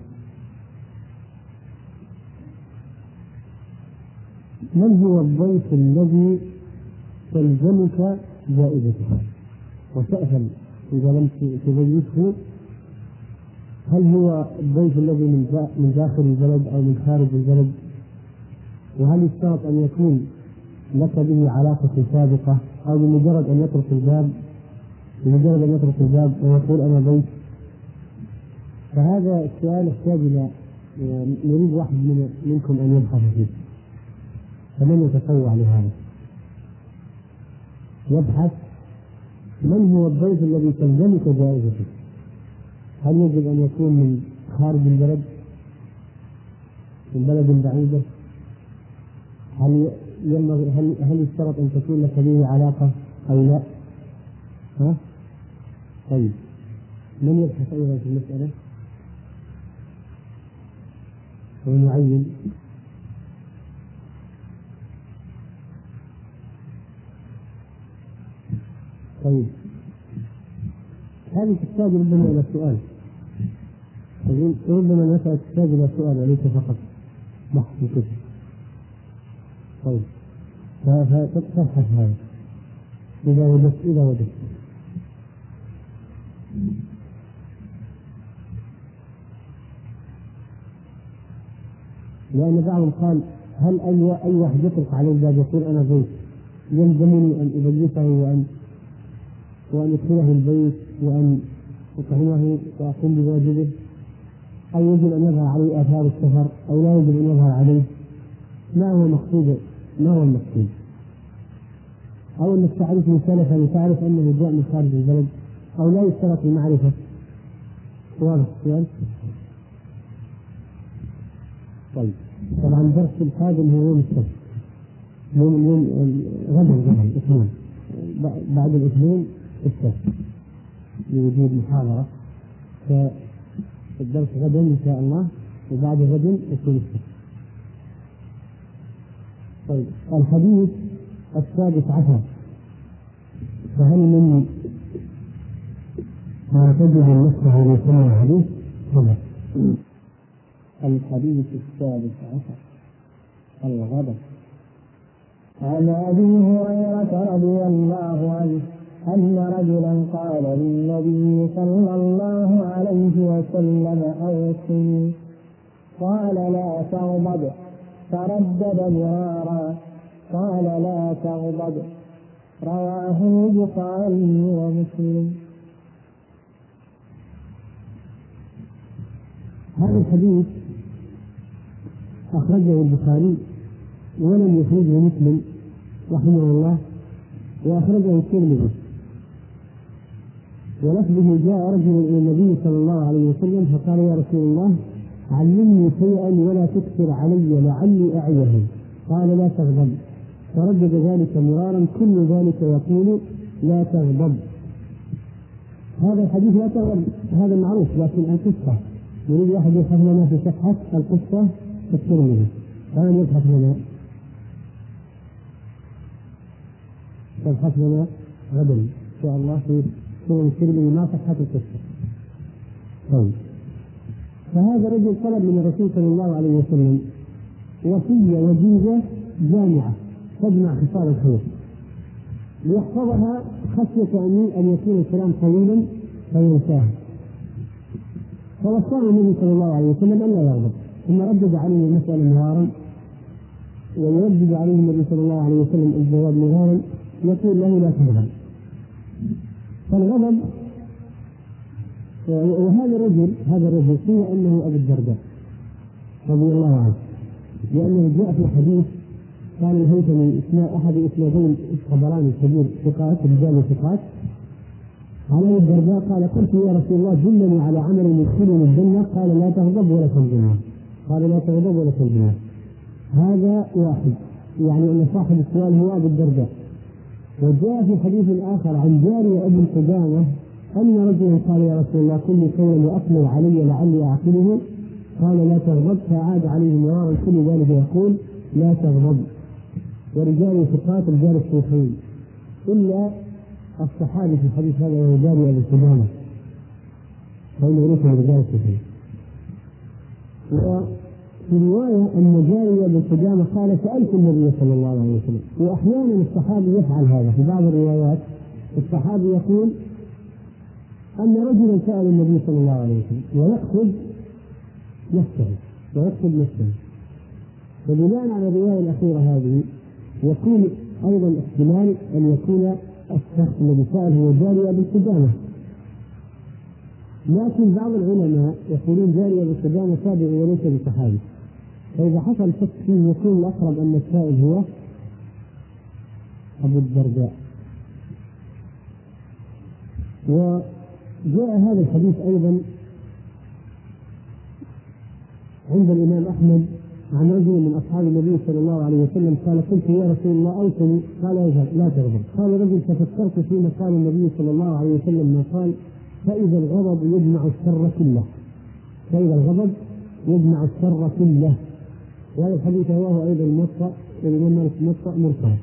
من هو الضيف الذي تلزمك جائزته وتأثم إذا لم تضيفه هل هو الضيف الذي من من داخل البلد أو من خارج البلد؟ وهل يشترط أن يكون لك به علاقة سابقة أو بمجرد أن يترك الباب بمجرد أن يترك الباب ويقول أنا ضيف فهذا السؤال يحتاج إلى نريد واحد من منكم أن يبحث فيه. فمن يتطوع لهذا؟ يبحث من هو الضيف الذي تلزمك جائزته؟ هل يجب أن يكون من خارج البلد؟ من بلد بعيدة؟ هل ينبغي هل هل يشترط أن تكون لك به علاقة أو لا؟ ها؟ طيب. من يبحث أيضا في المسألة؟ ويعين طيب. هذه تحتاج ربما إلى سؤال. ربما المسألة تحتاج إلى سؤال وليس فقط بحث كتب طيب. فتبحث هذا. إذا وجدت إذا وجدت. لأن بعضهم قال هل أي أي واحد يطرق عليه الباب يقول أنا ضيف يلزمني أن أبيته وأن وأن أدخله البيت وأن أطعمه وأقوم بواجبه؟ أو يجب أن يظهر عليه آثار السفر أو لا يجب أن يظهر عليه؟ ما هو المقصود ما هو المقصود؟ أو أنك تعرف من سلفا وتعرف أنه جاء من خارج البلد؟ أو لا يشترط المعرفة واضح السؤال؟ طيب. طبعا الدرس القادم هو يوم السبت. يوم اليوم غدا غدا الاثنين بعد الاثنين السبت. لوجود محاضرة. فالدرس غدا إن شاء الله وبعد غد يكون السبت. طيب. الحديث السادس عشر. فهل من ما تجد نفسه في الحديث؟ هنا الحديث السادس عشر. الغضب عن أبي هريرة رضي الله عنه أن رجلا قال للنبي صلى الله عليه وسلم أوصني. قال لا تغضب. فردد مرارا. قال لا تغضب. رواه البخاري ومسلم. هذا الحديث أخرجه البخاري ولم يخرجه مسلم رحمه الله وأخرجه الترمذي. ولفظه جاء رجل إلى النبي صلى الله عليه وسلم فقال يا رسول الله علمني شيئا ولا تكثر علي لعلي أعيه. قال لا تغضب. فردد ذلك مرارا كل ذلك يقول لا تغضب. هذا الحديث لا تغضب. هذا معروف لكن القصة يريد واحد يبحث لنا في صفحة القصة الترمذي فمن يبحث لنا. تبحث لنا غدا إن شاء الله في سورة الترمذي ما صفحة القصة. طيب. فهذا رجل طلب من الرسول صلى الله عليه وسلم وصية وجيزة جامعة تجمع خصال الخير ليحفظها خشية أن يكون الكلام طويلا فينساه فوصاه النبي صلى الله عليه وسلم أن لا يغضب. ثم ردد عليه المسألة نهارا ويردد عليه النبي صلى الله عليه وسلم الجواب نهارا يقول له لا تغضب. فالغضب وهذا الرجل هذا الرجل قيل أنه أبو الدرداء رضي الله عنه لأنه جاء في حديث قال الهيثمي اسماء أحد اسنادين الطبراني الكبير ثقات رجال ثقات ابي الدرداء قال قلت يا رسول الله دلني على عمل يدخلني الجنة. قال لا تغضب ولا تنجنا قال لا تغضب ولا تنجنا هذا واحد. يعني أن صاحب السؤال هو أبو الدرداء. وجاء في حديث آخر عن جاري ابن قدامة أن رجلا قال يا رسول الله كل قولا وأقبل علي لعلي أعقله. قال لا تغضب. فعاد عليه مرارا كل ذلك يقول لا تغضب. ورجال ثقات رجال الشيخين. إلا الصحابي في الحديث هذا وهو جاري أبي سلامة. فإنه ليس من رجال وفي رواية أن جاري أبي سلامة قال سألت النبي صلى الله عليه وسلم. وأحيانا الصحابي يفعل هذا في بعض الروايات. الصحابي يقول أن رجلا سأل النبي صلى الله عليه وسلم ويقصد نفسه. ويقصد نفسه. وبناء على الرواية الأخيرة هذه يكون أيضا احتمال أن يكون الشخص الذي سأل هو جاري أبي قدامة لكن بعض العلماء يقولون جاري أبي قدامة تابعي وليس بصحابي. فإذا حصل شك فيه يكون الأقرب أن السائل هو أبو الدرداء. وجاء هذا الحديث أيضا عند الإمام أحمد عن رجل من أصحاب النبي صلى الله عليه وسلم قال قلت يا رسول الله أوصني. قال لا تغضب قال رجل تفكرت فيما قال النبي صلى الله عليه وسلم ما قال فإذا الغضب يجمع الشر كله. فإذا الغضب يجمع الشر كله. وهذا الحديث رواه أيضا الموطأ الإمام مالك الموطأ مرسل.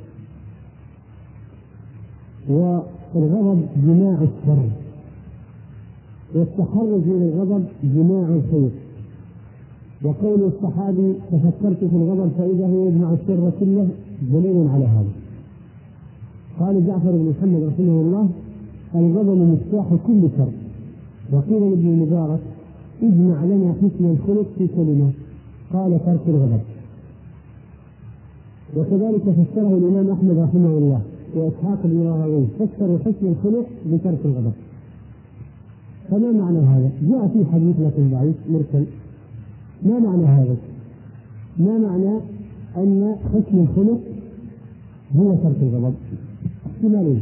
والغضب جماع الشر. والتحرج من الغضب جماع الخير. وقول الصحابي تفكرت في الغضب فإذا هو يجمع الشر كله دليل على هذا. قال جعفر بن محمد رحمه الله الغضب مفتاح كل شر. وقيل لابن المبارك اجمع لنا حسن الخلق في كلمة. قال ترك الغضب. وكذلك فسره الإمام أحمد رحمه الله وإسحاق بن راهويه فسروا حسن الخلق بترك الغضب. فما معنى هذا؟ جاء في حديث لكن ضعيف مرسل. ما معنى هذا؟ ما معنى أن حسن الخلق هو ترك الغضب؟ احتمالين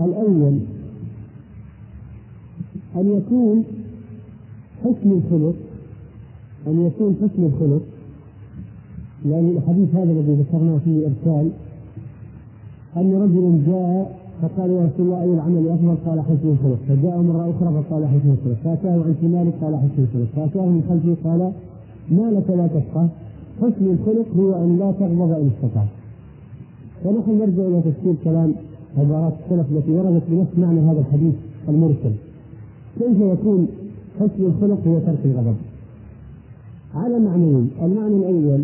الأول أن يكون حسن الخلق أن يكون حسن الخلق لأن الحديث هذا الذي ذكرناه فيه إرسال أن رجلا جاء فقال يا رسول الله أي العمل أفضل؟ قال حسن الخلق. فجاء مرة أخرى فقال حسن الخلق. فأتاه عن شمالك قال حسن الخلق. فأتاه من خلفه قال ما لك لا تفقه حسن الخلق هو أن لا تغضب إن استطعت. ونحن نرجع إلى تفسير كلام عبارات السلف التي وردت بنفس معنى هذا الحديث المرسل. كيف يكون حسن الخلق هو ترك الغضب؟ على معنيين. المعنى الأول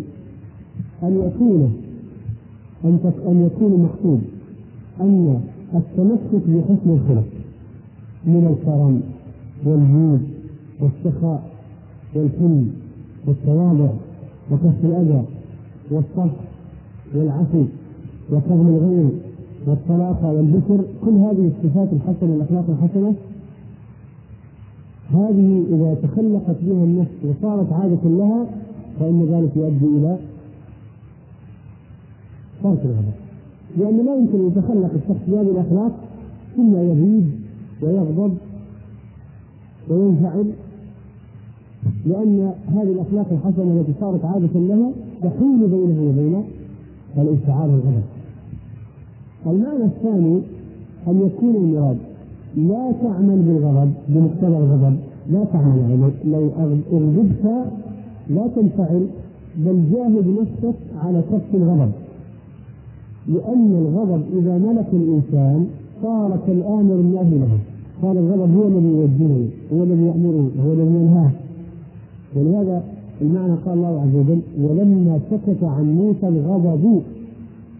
أن يكون أن أن يكون المقصود أن التمسك بحسن الخلق من الكرم والجود والسخاء والحلم والتواضع وكف الأذى والصفح والعفو وكظم الغيظ والطلاقة والبشر كل هذه الصفات الحسنة الأخلاق الحسنة هذه إذا تخلقت بها النفس وصارت عادة لها فإن ذلك يؤدي إلى ترك الغضب لأن لا يمكن أن يتخلق الشخص بهذه الأخلاق ثم يغيب ويغضب وينفعل لأن هذه الأخلاق الحسنة التي صارت عادة له تحول بينه وبين الانفعال والغضب. المعنى الثاني أن يكون المراد لا تعمل بالغضب بمقتضى الغضب لا تعمل يعني لو أغضبت لا تنفعل بل جاهد نفسك على كف الغضب. لأن الغضب إذا ملك الإنسان صار كالآمر الله له. صار الغضب هو الذي يوجهه هو الذي يأمره هو الذي ينهاه ولهذا المعنى قال الله عز وجل ولما سكت عن موسى الغضب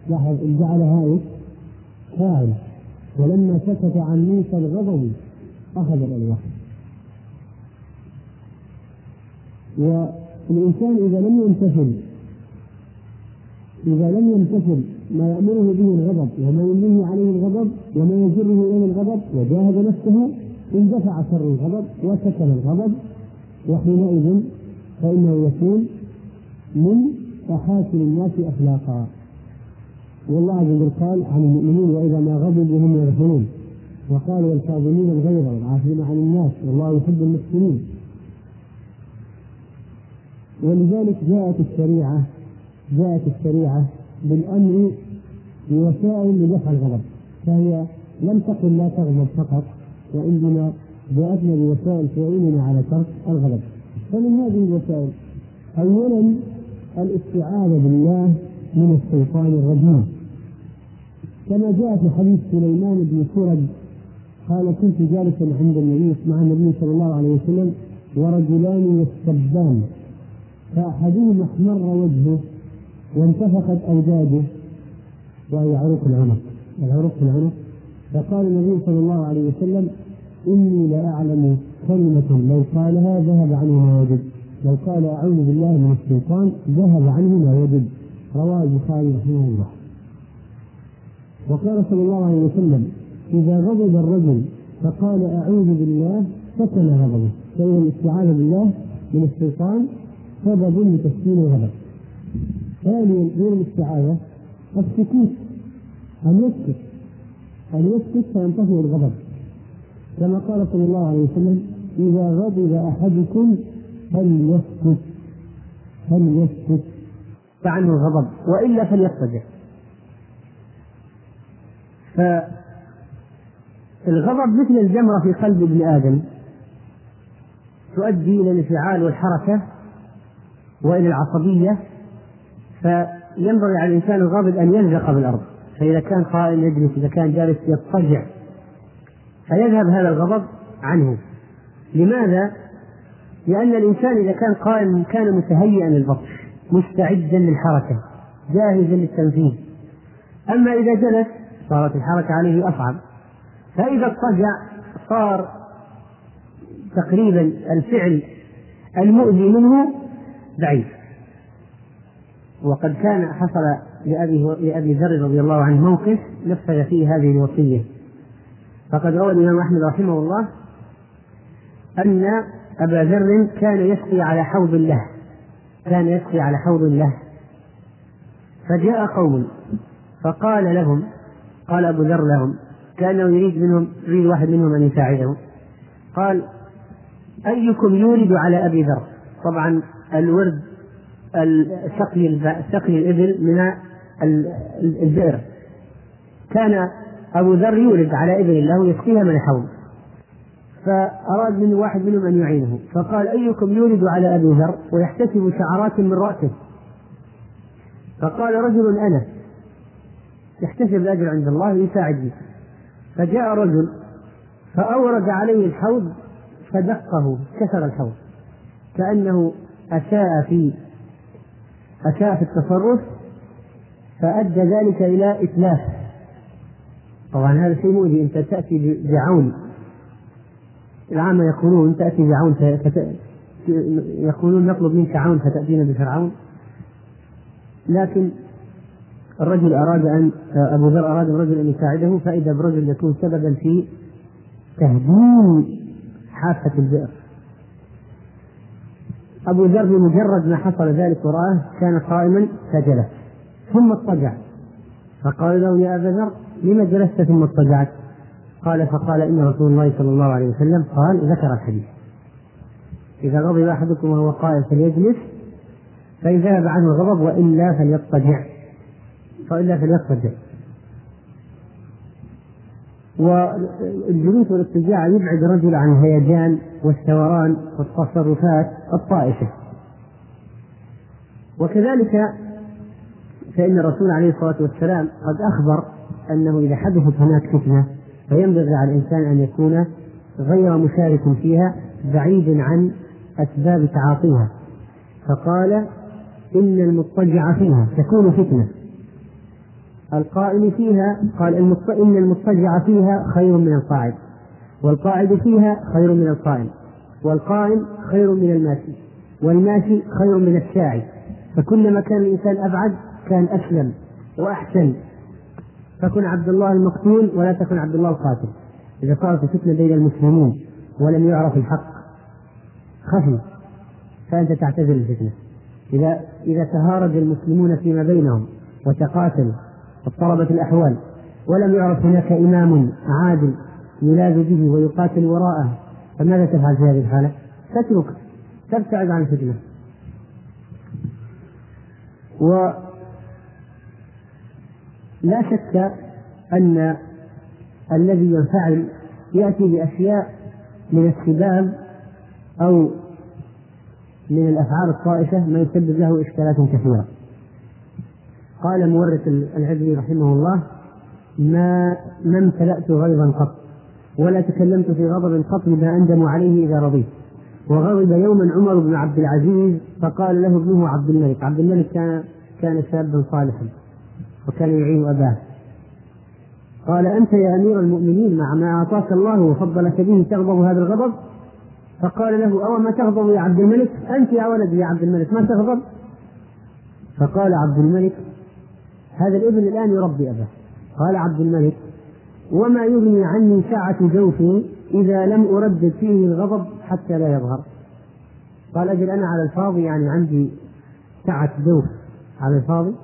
لاحظ جعلها إيش؟ فاعل ولما سكت عن موسى الغضب أخذ الالواح والإنسان إذا لم يمتثل إذا لم يمتثل ما يأمره به الغضب وما ينهي عليه الغضب وما يجره إليه الغضب وجاهد نفسه اندفع شر الغضب وسكن الغضب وحينئذ فإنه يكون من أحاسن الناس أخلاقا. والله عز وجل قال عن المؤمنين وإذا ما غضبوا هم يغفرون وقال والكاظمين الغيظ والعافين عن الناس والله يحب المحسنين. ولذلك جاءت الشريعة جاءت الشريعة بالأمر بوسائل لدفع الغضب. فهي لم تقل لا تغضب فقط وإنما جاءتنا بوسائل تعيننا على ترك الغضب. فمن هذه الوسائل اولا الاستعاذة بالله من الشيطان الرجيم. كما جاء في حديث سليمان بن سرد قال كنت جالسا عند النبي مع النبي صلى الله عليه وسلم ورجلان يستبان فأحدهما احمر وجهه وانتفخت اوداده وهي عروق العنق. العروق في العنق. فقال النبي صلى الله عليه وسلم إني لأعلم كلمة لو قالها ذهب عنه ما وجد لو قال أعوذ بالله من الشيطان ذهب عنه ما وجد رواه البخاري رحمه الله. وقال صلى الله عليه وسلم إذا غضب الرجل فقال أعوذ بالله سكن غضبه. فإن الاستعاذة بالله من الشيطان سبب لتسكين الغضب. ثانيا غير الاستعاذة السكوت أن يسكت. أن يسكت فينتهي الغضب. كما قال صلى الله عليه وسلم إذا غضب أحدكم فليسكت. فليسكت. فعنه الغضب وإلا فليضطجع فالغضب مثل الجمرة في قلب ابن آدم. تؤدي إلى الانفعال والحركة وإلى العصبية. فينبغي على الإنسان الغاضب أن يلزق بالأرض. فإذا كان قائم يجلس إذا كان جالس يضطجع. فيذهب هذا الغضب عنه. لماذا؟ لأن الإنسان إذا كان قائم كان متهيئا للبطش مستعدا للحركة جاهزا للتنفيذ. أما إذا جلس صارت الحركة عليه أصعب. فإذا اضطجع صار تقريبا الفعل المؤذي منه بعيد وقد كان حصل لأبي لأبي ذر رضي الله عنه موقف نفذ فيه هذه الوصية. فقد روى الإمام أحمد رحمه الله أن أبا ذر كان يسقي على حوض له كان يسقي على حوض له فجاء قوم فقال لهم قال أبو ذر لهم كأنه يريد منهم يريد واحد منهم أن يساعدهم قال أيكم يولد على أبي ذر؟ طبعا الورد سقي سقي الإبل من البئر كان أبو ذر يولد على إبل له يسقيها من الحوض فأراد من واحد منهم أن يعينه. فقال أيكم يولد على أبي ذر ويحتسب شعرات من رأسه؟ فقال رجل أنا. يحتسب الأجر عند الله ويساعدني فجاء رجل فأورد عليه الحوض فدقه كسر الحوض. كأنه أساء في أساء في التصرف فأدى ذلك إلى إتلاف. طبعا هذا شيء مؤذي أنت تأتي بعون. العامة يقولون تأتي بعون فت... يقولون نطلب منك عون فتأتينا بفرعون. لكن الرجل أراد أن أبو ذر أراد الرجل أن يساعده فإذا برجل يكون سببا في تهديم حافة البئر. أبو ذر بمجرد ما حصل ذلك ورآه كان قائما فجلس ثم اضطجع. فقال له يا أبا ذر لم جلست ثم اضطجعت؟ قال فقال إن رسول الله صلى الله عليه وسلم قال ذكر الحديث. إذا غضب أحدكم وهو قائم فليجلس فإن ذهب عنه الغضب وإلا فليضطجع. فإلا فليضطجع. والجلوس والاضطجاع يبعد الرجل عن الهيجان والثوران والتصرفات الطائفة. وكذلك فإن الرسول عليه الصلاة والسلام قد أخبر أنه إذا حدثت هناك فتنة فينبغي على الإنسان أن يكون غير مشارك فيها بعيد عن أسباب تعاطيها. فقال إن المضطجع فيها تكون فتنة. القائم فيها قال إن المضطجع فيها خير من القاعد والقاعد فيها خير من القائم والقائم خير من الماشي والماشي خير من الساعي فكلما كان الإنسان أبعد كان أسلم وأحسن. فكن عبد الله المقتول ولا تكن عبد الله القاتل. إذا صارت فتنة بين المسلمين ولم يعرف الحق خفي. فأنت تعتزل الفتنة. إذا إذا تهارج المسلمون فيما بينهم وتقاتلوا واضطربت الأحوال ولم يعرف هناك إمام عادل يلاذ به ويقاتل وراءه فماذا تفعل في هذه الحالة؟ تترك تبتعد عن الفتنة. و لا شك أن الذي ينفعل يأتي بأشياء من السباب أو من الأفعال الطائفة ما يسبب له إشكالات كثيرة. قال مورث العزمي رحمه الله ما ما امتلأت غيظا قط ولا تكلمت في غضب قط بما أندم عليه إذا رضيت. وغضب يوما عمر بن عبد العزيز فقال له ابنه عبد الملك. عبد الملك كان كان شابا صالحا. وكان يعين أباه. قال أنت يا أمير المؤمنين مع ما أعطاك الله وفضلك به تغضب هذا الغضب؟ فقال له أو ما تغضب يا عبد الملك؟ أنت يا ولدي يا عبد الملك ما تغضب؟ فقال عبد الملك هذا الابن الآن يربي أباه. قال عبد الملك وما يغني عني سعة جوفي إذا لم أردد فيه الغضب حتى لا يظهر. قال أجل أنا على الفاضي يعني عندي سعة جوف على الفاضي؟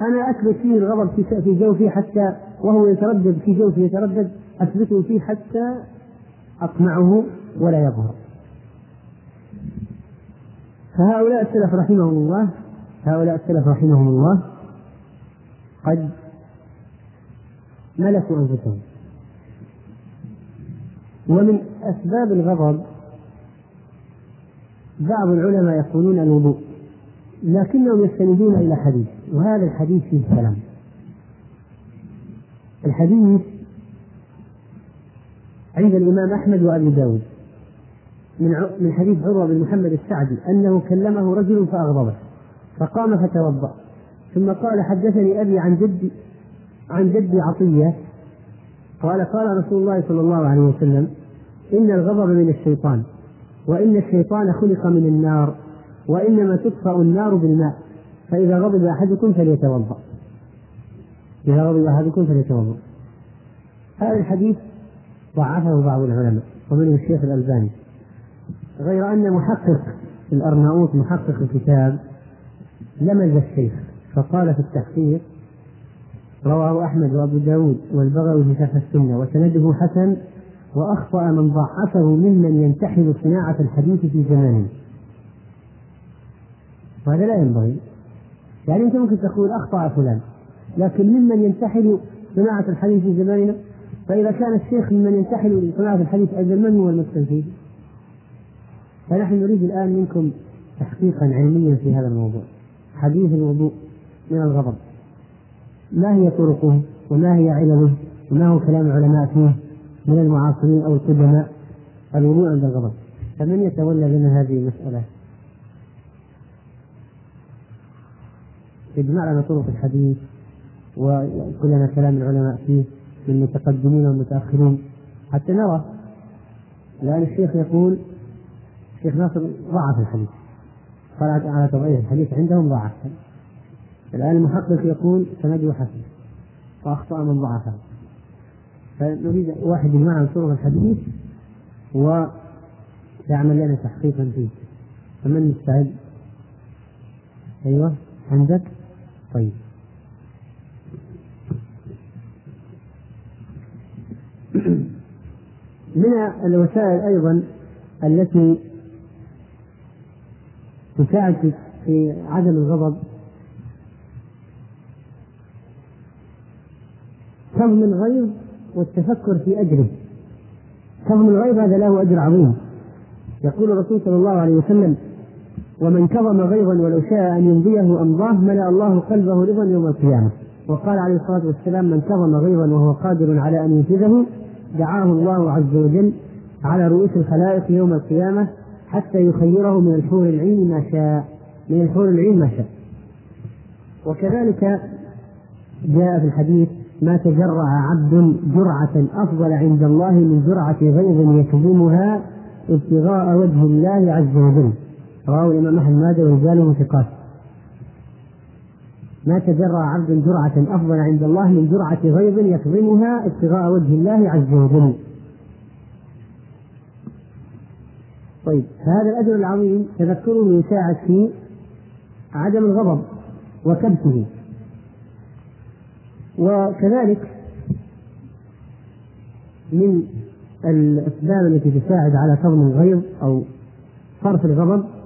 أنا أثبت فيه الغضب في جوفي حتى وهو يتردد في جوفي يتردد أثبته فيه حتى أقمعه ولا يظهر. فهؤلاء السلف رحمهم الله هؤلاء السلف رحمهم الله قد ملكوا أنفسهم. ومن أسباب الغضب بعض العلماء يقولون الوضوء. لكنهم يستندون إلى حديث وهذا الحديث فيه كلام. الحديث عند الإمام أحمد وأبي داود. من من حديث عروة بن محمد السعدي أنه كلمه رجل فأغضبه فقام فتوضأ. ثم قال حدثني أبي عن جدي عن جدي عطية قال قال رسول الله صلى الله عليه وسلم إن الغضب من الشيطان وإن الشيطان خلق من النار. وإنما تطفأ النار بالماء فإذا غضب أحدكم فليتوضأ. إذا غضب أحدكم فليتوضأ. هذا الحديث ضعفه بعض العلماء ومنهم الشيخ الألباني. غير أن محقق الأرناؤوط محقق الكتاب لمز الشيخ فقال في التحقيق رواه أحمد وأبو داود والبغوي في شرح السنة وسنده حسن وأخطأ من ضعفه ممن ينتحل صناعة الحديث في زمانه. وهذا لا ينبغي. يعني أنت ممكن تقول أخطأ فلان لكن ممن ينتحل صناعة الحديث في زماننا فإذا كان الشيخ ممن ينتحل صناعة الحديث أجل من هو المسلم فيه؟ فنحن نريد الآن منكم تحقيقا علميا في هذا الموضوع. حديث الوضوء من الغضب. ما هي طرقه؟ وما هي علله؟ وما هو كلام العلماء فيه من المعاصرين أو القدماء؟ الوضوء عند الغضب. فمن يتولى لنا هذه المسألة؟ يجمع لنا طرق الحديث ويقول لنا كلام العلماء فيه من المتقدمين والمتأخرين حتى نرى لأن الشيخ يقول الشيخ ناصر ضعف الحديث. قال على تضعيف الحديث عندهم ضعف. الآن المحقق يقول سنده حسن. وأخطأ من ضعفه. فنريد واحد يجمعنا طرق الحديث ويعمل لنا تحقيقا فيه. فمن مستعد؟ أيوه عندك؟ طيب. من الوسائل أيضا التي تساعد في عدم الغضب. كظم الغيظ والتفكر في أجره. كظم الغيظ هذا له أجر عظيم. يقول الرسول صلى الله عليه وسلم ومن كظم غيظا ولو شاء أن يمضيه أمضاه ملأ الله قلبه رضا يوم القيامة. وقال عليه الصلاة والسلام من كظم غيظا وهو قادر على أن ينفذه دعاه الله عز وجل على رؤوس الخلائق يوم القيامة حتى يخيره من الحور العين ما شاء من الحور العين ما شاء. وكذلك جاء في الحديث ما تجرع عبد جرعة أفضل عند الله من جرعة غيظ يكظمها ابتغاء وجه الله عز وجل. رواه الإمام أحمد ماجه ورجاله ثقات ما تجرع عبد جرعة أفضل عند الله من جرعة غيظ يكظمها ابتغاء وجه الله عز وجل. طيب هذا الأجر العظيم تذكره يساعد في عدم الغضب وكبته. وكذلك من الأسباب التي تساعد على كظم الغيظ أو صرف الغضب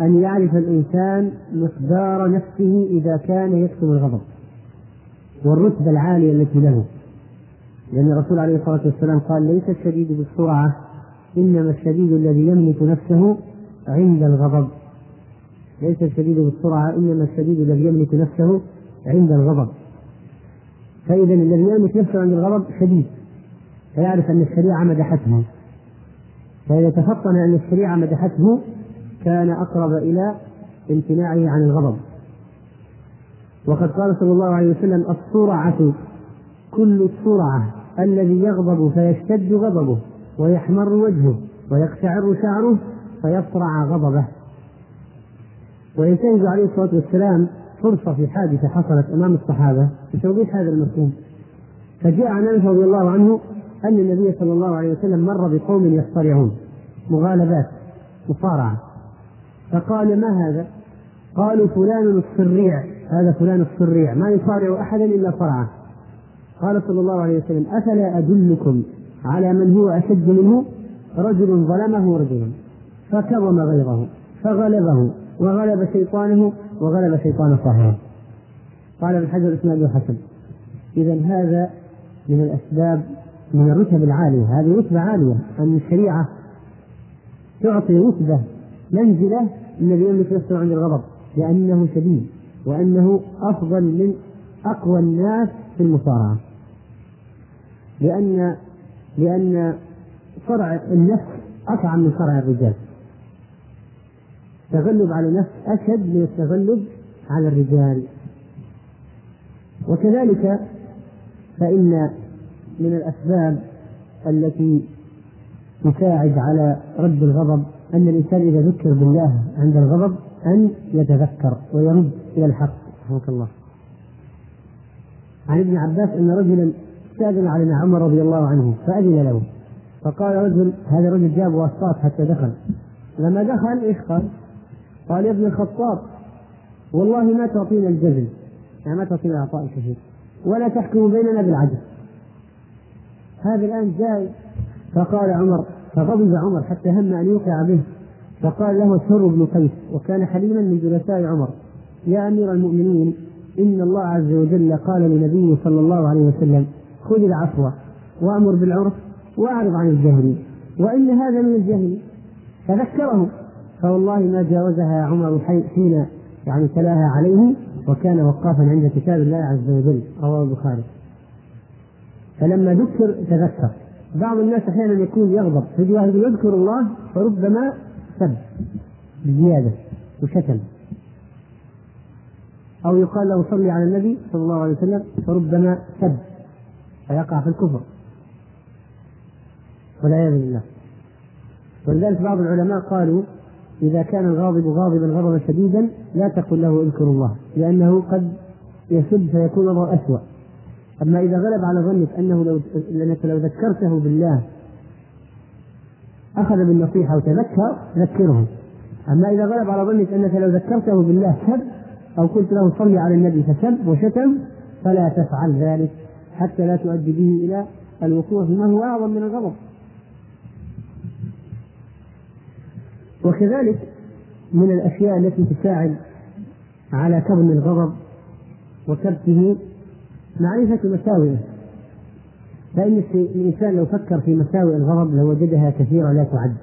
أن يعرف الإنسان مقدار نفسه إذا كان يكتم الغضب والرتبة العالية التي له. لأن الرسول عليه الصلاة والسلام قال ليس الشديد بالسرعة إنما الشديد الذي يملك نفسه عند الغضب. ليس الشديد بالسرعة إنما الشديد الذي يملك نفسه عند الغضب. فإذا الذي يملك نفسه عند الغضب شديد فيعرف أن الشريعة مدحته. فإذا تفطن أن الشريعة مدحته كان أقرب إلى امتناعه عن الغضب. وقد قال صلى الله عليه وسلم الصرعة كل الصرعة الذي يغضب فيشتد غضبه ويحمر وجهه ويقشعر شعره فيصرع غضبه. وينتهز عليه الصلاة والسلام فرصة في حادثة حصلت أمام الصحابة لتوضيح هذا المفهوم. فجاء عن أنس رضي الله عنه أن النبي صلى الله عليه وسلم مر بقوم يصطرعون مغالبات مصارعة. فقال ما هذا؟ قالوا فلان الصريع. هذا فلان الصريع. ما يصارع أحدا إلا صرعه. قال صلى الله عليه وسلم أفلا أدلكم على من هو أشد منه؟ رجل ظلمه رجل. فكظم غيظه فغلبه وغلب شيطانه وغلب شيطان صاحبه. قال ابن حجر اسناده حسن. اذا هذا من الأسباب من الرتب العالية. هذه رتبة عالية. أن الشريعة تعطي رتبة منزلة الذي يملك نفسه عند الغضب لأنه شديد وأنه أفضل من أقوى الناس في المصارعة. لأن لأن صرع النفس اصعب من صرع الرجال. التغلب على النفس أشد من التغلب على الرجال. وكذلك فإن من الأسباب التي تساعد على رد الغضب أن الإنسان إذا ذكر بالله عند الغضب أن يتذكر ويرد إلى الحق. رحمك الله. عن ابن عباس أن رجلا استأذن علينا عمر رضي الله عنه فأذن له. فقال رجل هذا الرجل جاب واسطات حتى دخل. لما دخل إيش قال؟ قال يا ابن الخطاب والله ما تعطينا الجزل يعني ما تعطينا العطاء الكثير. ولا تحكم بيننا بالعدل. هذا الآن جاي فقال عمر فغضب عمر حتى هم أن يوقع به فقال له سر بن قيس وكان حليما من جلساء عمر. يا أمير المؤمنين إن الله عز وجل قال لنبيه صلى الله عليه وسلم خذ العفو وأمر بالعرف وأعرض عن الجهل وإن هذا من الجهل فذكره. فوالله ما جاوزها عمر حين يعني تلاها عليه وكان وقافا عند كتاب الله عز وجل رواه البخاري. فلما ذكر تذكر. بعض الناس أحيانا يكون يغضب فيجي واحد يذكر الله فربما سب بزيادة وشتم. أو يقال له صلي على النبي صلى الله عليه وسلم فربما سب فيقع في الكفر. والعياذ بالله. ولذلك بعض العلماء قالوا إذا كان الغاضب غاضبا غضبا شديدا لا تقل له اذكر الله لأنه قد يسب فيكون الأمر أسوأ. أما إذا غلب على ظنك أنه لو أنك لو ذكرته بالله أخذ بالنصيحة وتذكر ذكره. أما إذا غلب على ظنك أنك لو ذكرته بالله سب أو قلت له صلي على النبي فسب وشتم فلا تفعل ذلك حتى لا تؤدي به إلى الوقوع فيما هو أعظم من الغضب. وكذلك من الأشياء التي تساعد على كظم الغضب وكبته معرفة مساوئه. فإن الإنسان لو فكر في مساوئ الغضب لوجدها كثيرة لا تعد.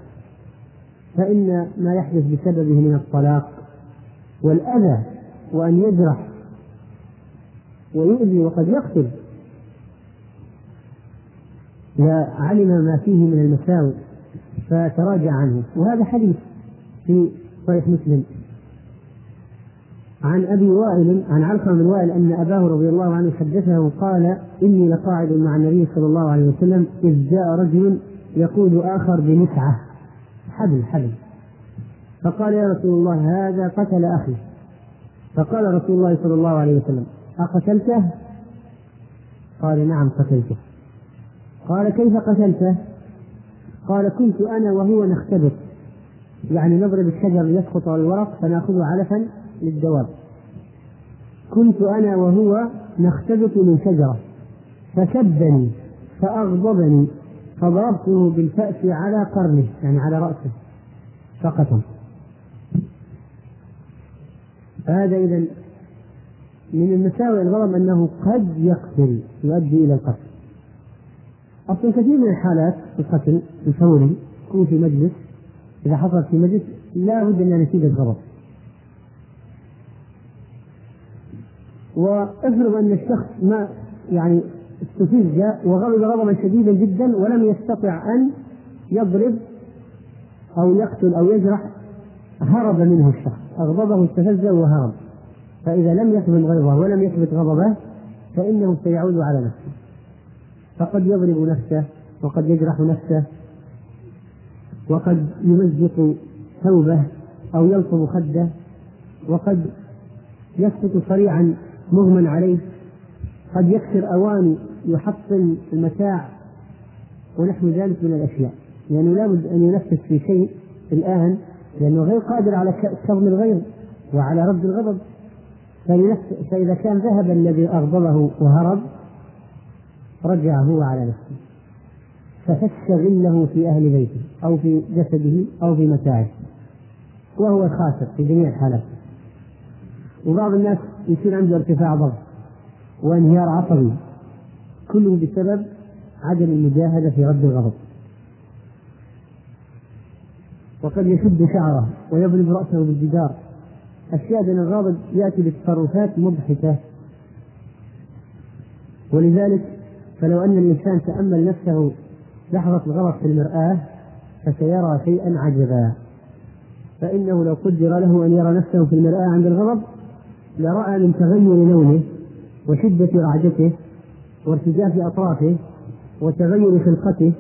فإن ما يحدث بسببه من الطلاق والأذى وأن يجرح ويؤذي وقد يقتل. علم ما فيه من المساوئ فتراجع عنه. وهذا حديث في صحيح مسلم. عن أبي وائل عن علقمة بن وائل أن أباه رضي الله عنه حدثه قال إني لقاعد مع النبي صلى الله عليه وسلم إذ جاء رجل يقود آخر بمسعه حبل حبل. فقال يا رسول الله هذا قتل أخي. فقال رسول الله صلى الله عليه وسلم أقتلته؟ قال نعم قتلته. قال كيف قتلته؟ قال كنت أنا وهو نختبر. يعني نضرب الشجر ليسقط الورق فنأخذه علفا للدواب كنت أنا وهو نختبط من شجرة فسبني فأغضبني فضربته بالفأس على قرنه يعني على رأسه فقط. فهذا إذا من المساوئ الغضب أنه قد يقتل يؤدي إلى القتل. أصلا كثير من الحالات القتل الفوري يكون في مجلس إذا حصل في مجلس لا بد من نتيجة غضب وافرض أن الشخص ما يعني استفز وغضب غضبا شديدا جدا ولم يستطع أن يضرب أو يقتل أو يجرح هرب منه الشخص أغضبه استفزه وهرب. فإذا لم يثبت غيظه ولم يثبت غضبه فإنه سيعود على نفسه. فقد يضرب نفسه وقد يجرح نفسه وقد يمزق ثوبه أو يلطم خده وقد يسقط صريعا مغمى عليه قد يكسر أواني يحطم المتاع ونحو ذلك من الأشياء. لأنه لابد أن ينفذ في شيء الآن لأنه غير قادر على كظم الغيظ وعلى رد الغضب. فإذا كان ذهب الذي أغضبه وهرب رجع هو على نفسه. ففش غله في أهل بيته أو في جسده أو في متاعه وهو خاسر في جميع الحالات وبعض الناس يصير عنده ارتفاع ضغط وانهيار عصبي. كله بسبب عدم المجاهدة في رد الغضب. وقد يشد شعره ويضرب رأسه بالجدار. الشاهد أن الغاضب يأتي بتصرفات مضحكة. ولذلك فلو أن الإنسان تأمل نفسه لحظة الغضب في المرآة فسيرى شيئا عجبا. فإنه لو قدر له أن يرى نفسه في المرآة عند الغضب لرأى من تغير لونه وشدة رعدته وارتجاف أطرافه وتغير خلقته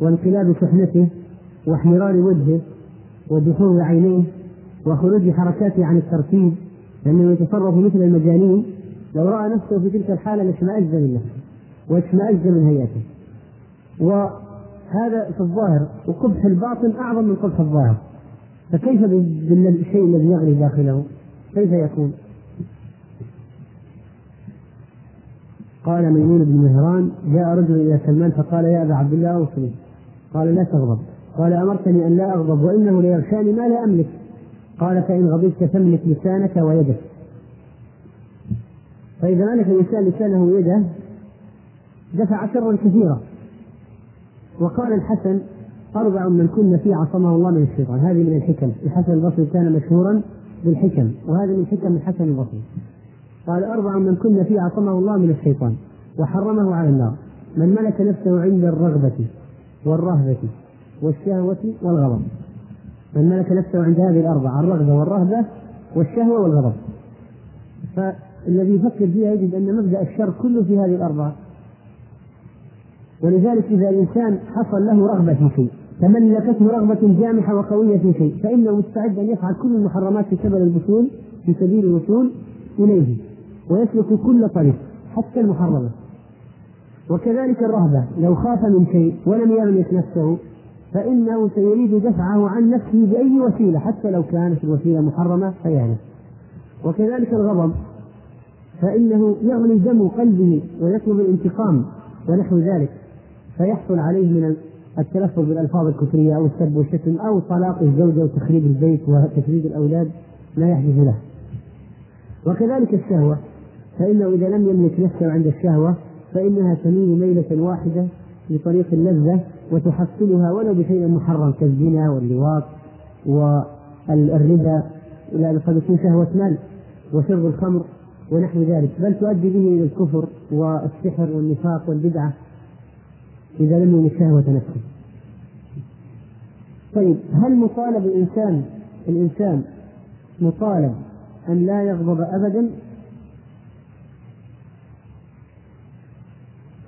وانقلاب شحنته واحمرار وجهه ودخول عينيه وخروج حركاته عن الترتيب لأنه يتصرف مثل المجانين لو رأى نفسه في تلك الحالة لاشمأز من نفسه واشمأز من هيئته. وهذا في الظاهر وقبح الباطن أعظم من قبح الظاهر. فكيف بالشيء الذي يغلي داخله؟ كيف يكون؟ قال ميمون بن مهران جاء رجل إلى سلمان فقال يا أبا عبد الله أوصني. قال لا تغضب. قال أمرتني أن لا أغضب وإنه ليغشاني ما لا أملك. قال فإن غضبت فاملك لسانك ويدك. فإذا ملك الإنسان لسانه ويده دفع شرا كثيرا. وقال الحسن أربع من كن فيه عصمه الله من الشيطان. هذه من الحكم. الحسن البصري كان مشهورا بالحكم وهذا من حكم الحسن البصري. قال أربع من كن فيه عصمه الله من الشيطان وحرمه على النار. من ملك نفسه عند الرغبة والرهبة والشهوة والغضب. من ملك نفسه عند هذه الأربعة الرغبة والرهبة والشهوة والغضب. فالذي يفكر فيها يجد أن مبدأ الشر كله في هذه الأربعة. ولذلك إذا الإنسان حصل له رغبة في شيء تملكته رغبة جامحة وقوية في شيء فإنه مستعد أن يفعل كل المحرمات في سبيل الوصول في سبيل الوصول إليه. ويسلك كل طريق حتى المحرمة وكذلك الرهبة لو خاف من شيء ولم يملك نفسه فإنه سيريد دفعه عن نفسه بأي وسيلة حتى لو كانت الوسيلة محرمة فيهلك وكذلك الغضب فإنه يغلي دم قلبه ويطلب الانتقام ونحو ذلك. فيحصل عليه من التلفظ بالألفاظ الكفرية أو السب والشتم أو طلاق الزوجة وتخريب البيت وتشريد الأولاد لا يحدث له. وكذلك الشهوة فإنه إذا لم يملك نفسه عند الشهوة فإنها تميل ميلة واحدة لطريق اللذة وتحصلها ولو بشيء محرم كالزنا واللواط والربا إلى قد يكون شهوة مال وشرب الخمر ونحو ذلك بل تؤدي به إلى الكفر والسحر والنفاق والبدعة إذا لم يملك شهوة نفسه. طيب هل مطالب الإنسان الإنسان مطالب أن لا يغضب أبدا؟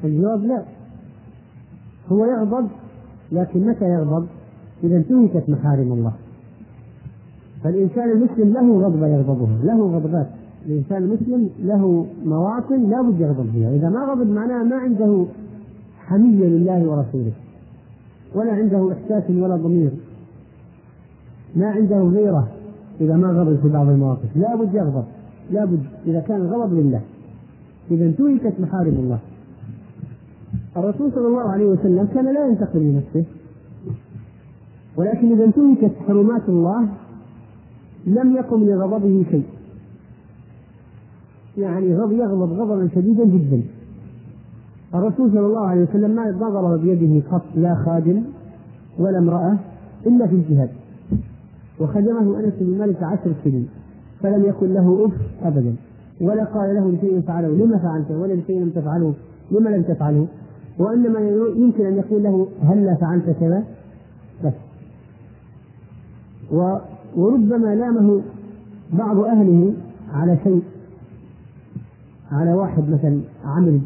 الجواب لا. هو يغضب لكن متى يغضب؟ إذا انتهكت محارم الله. فالإنسان المسلم له غضبة يغضبها له غضبات. الإنسان المسلم له مواطن لا بد يغضب فيها. إذا ما غضب معناه ما عنده حمية لله ورسوله ولا عنده إحساس ولا ضمير. ما عنده غيرة إذا ما غضب في بعض المواقف. لا بد يغضب لا بد إذا كان غضب لله. إذا انتهكت محارم الله. الرسول صلى الله عليه وسلم كان لا ينتقم لنفسه. ولكن إذا انتهكت حرمات الله لم يقم لغضبه شيء. يعني غضب يغضب غضبا شديدا جدا. الرسول صلى الله عليه وسلم ما ضرب بيده قط لا خادم ولا امرأة إلا في الجهاد. وخدمه أنس بن مالك عشر سنين. فلم يكن له أف أبدا. ولا قال له لشيء فعله لما فعلته ولا لشيء لم تفعله لما لم تفعله وإنما يمكن أن يقول له هلا فعلت كذا؟ بس. وربما لامه بعض أهله على شيء. على واحد مثلا عمل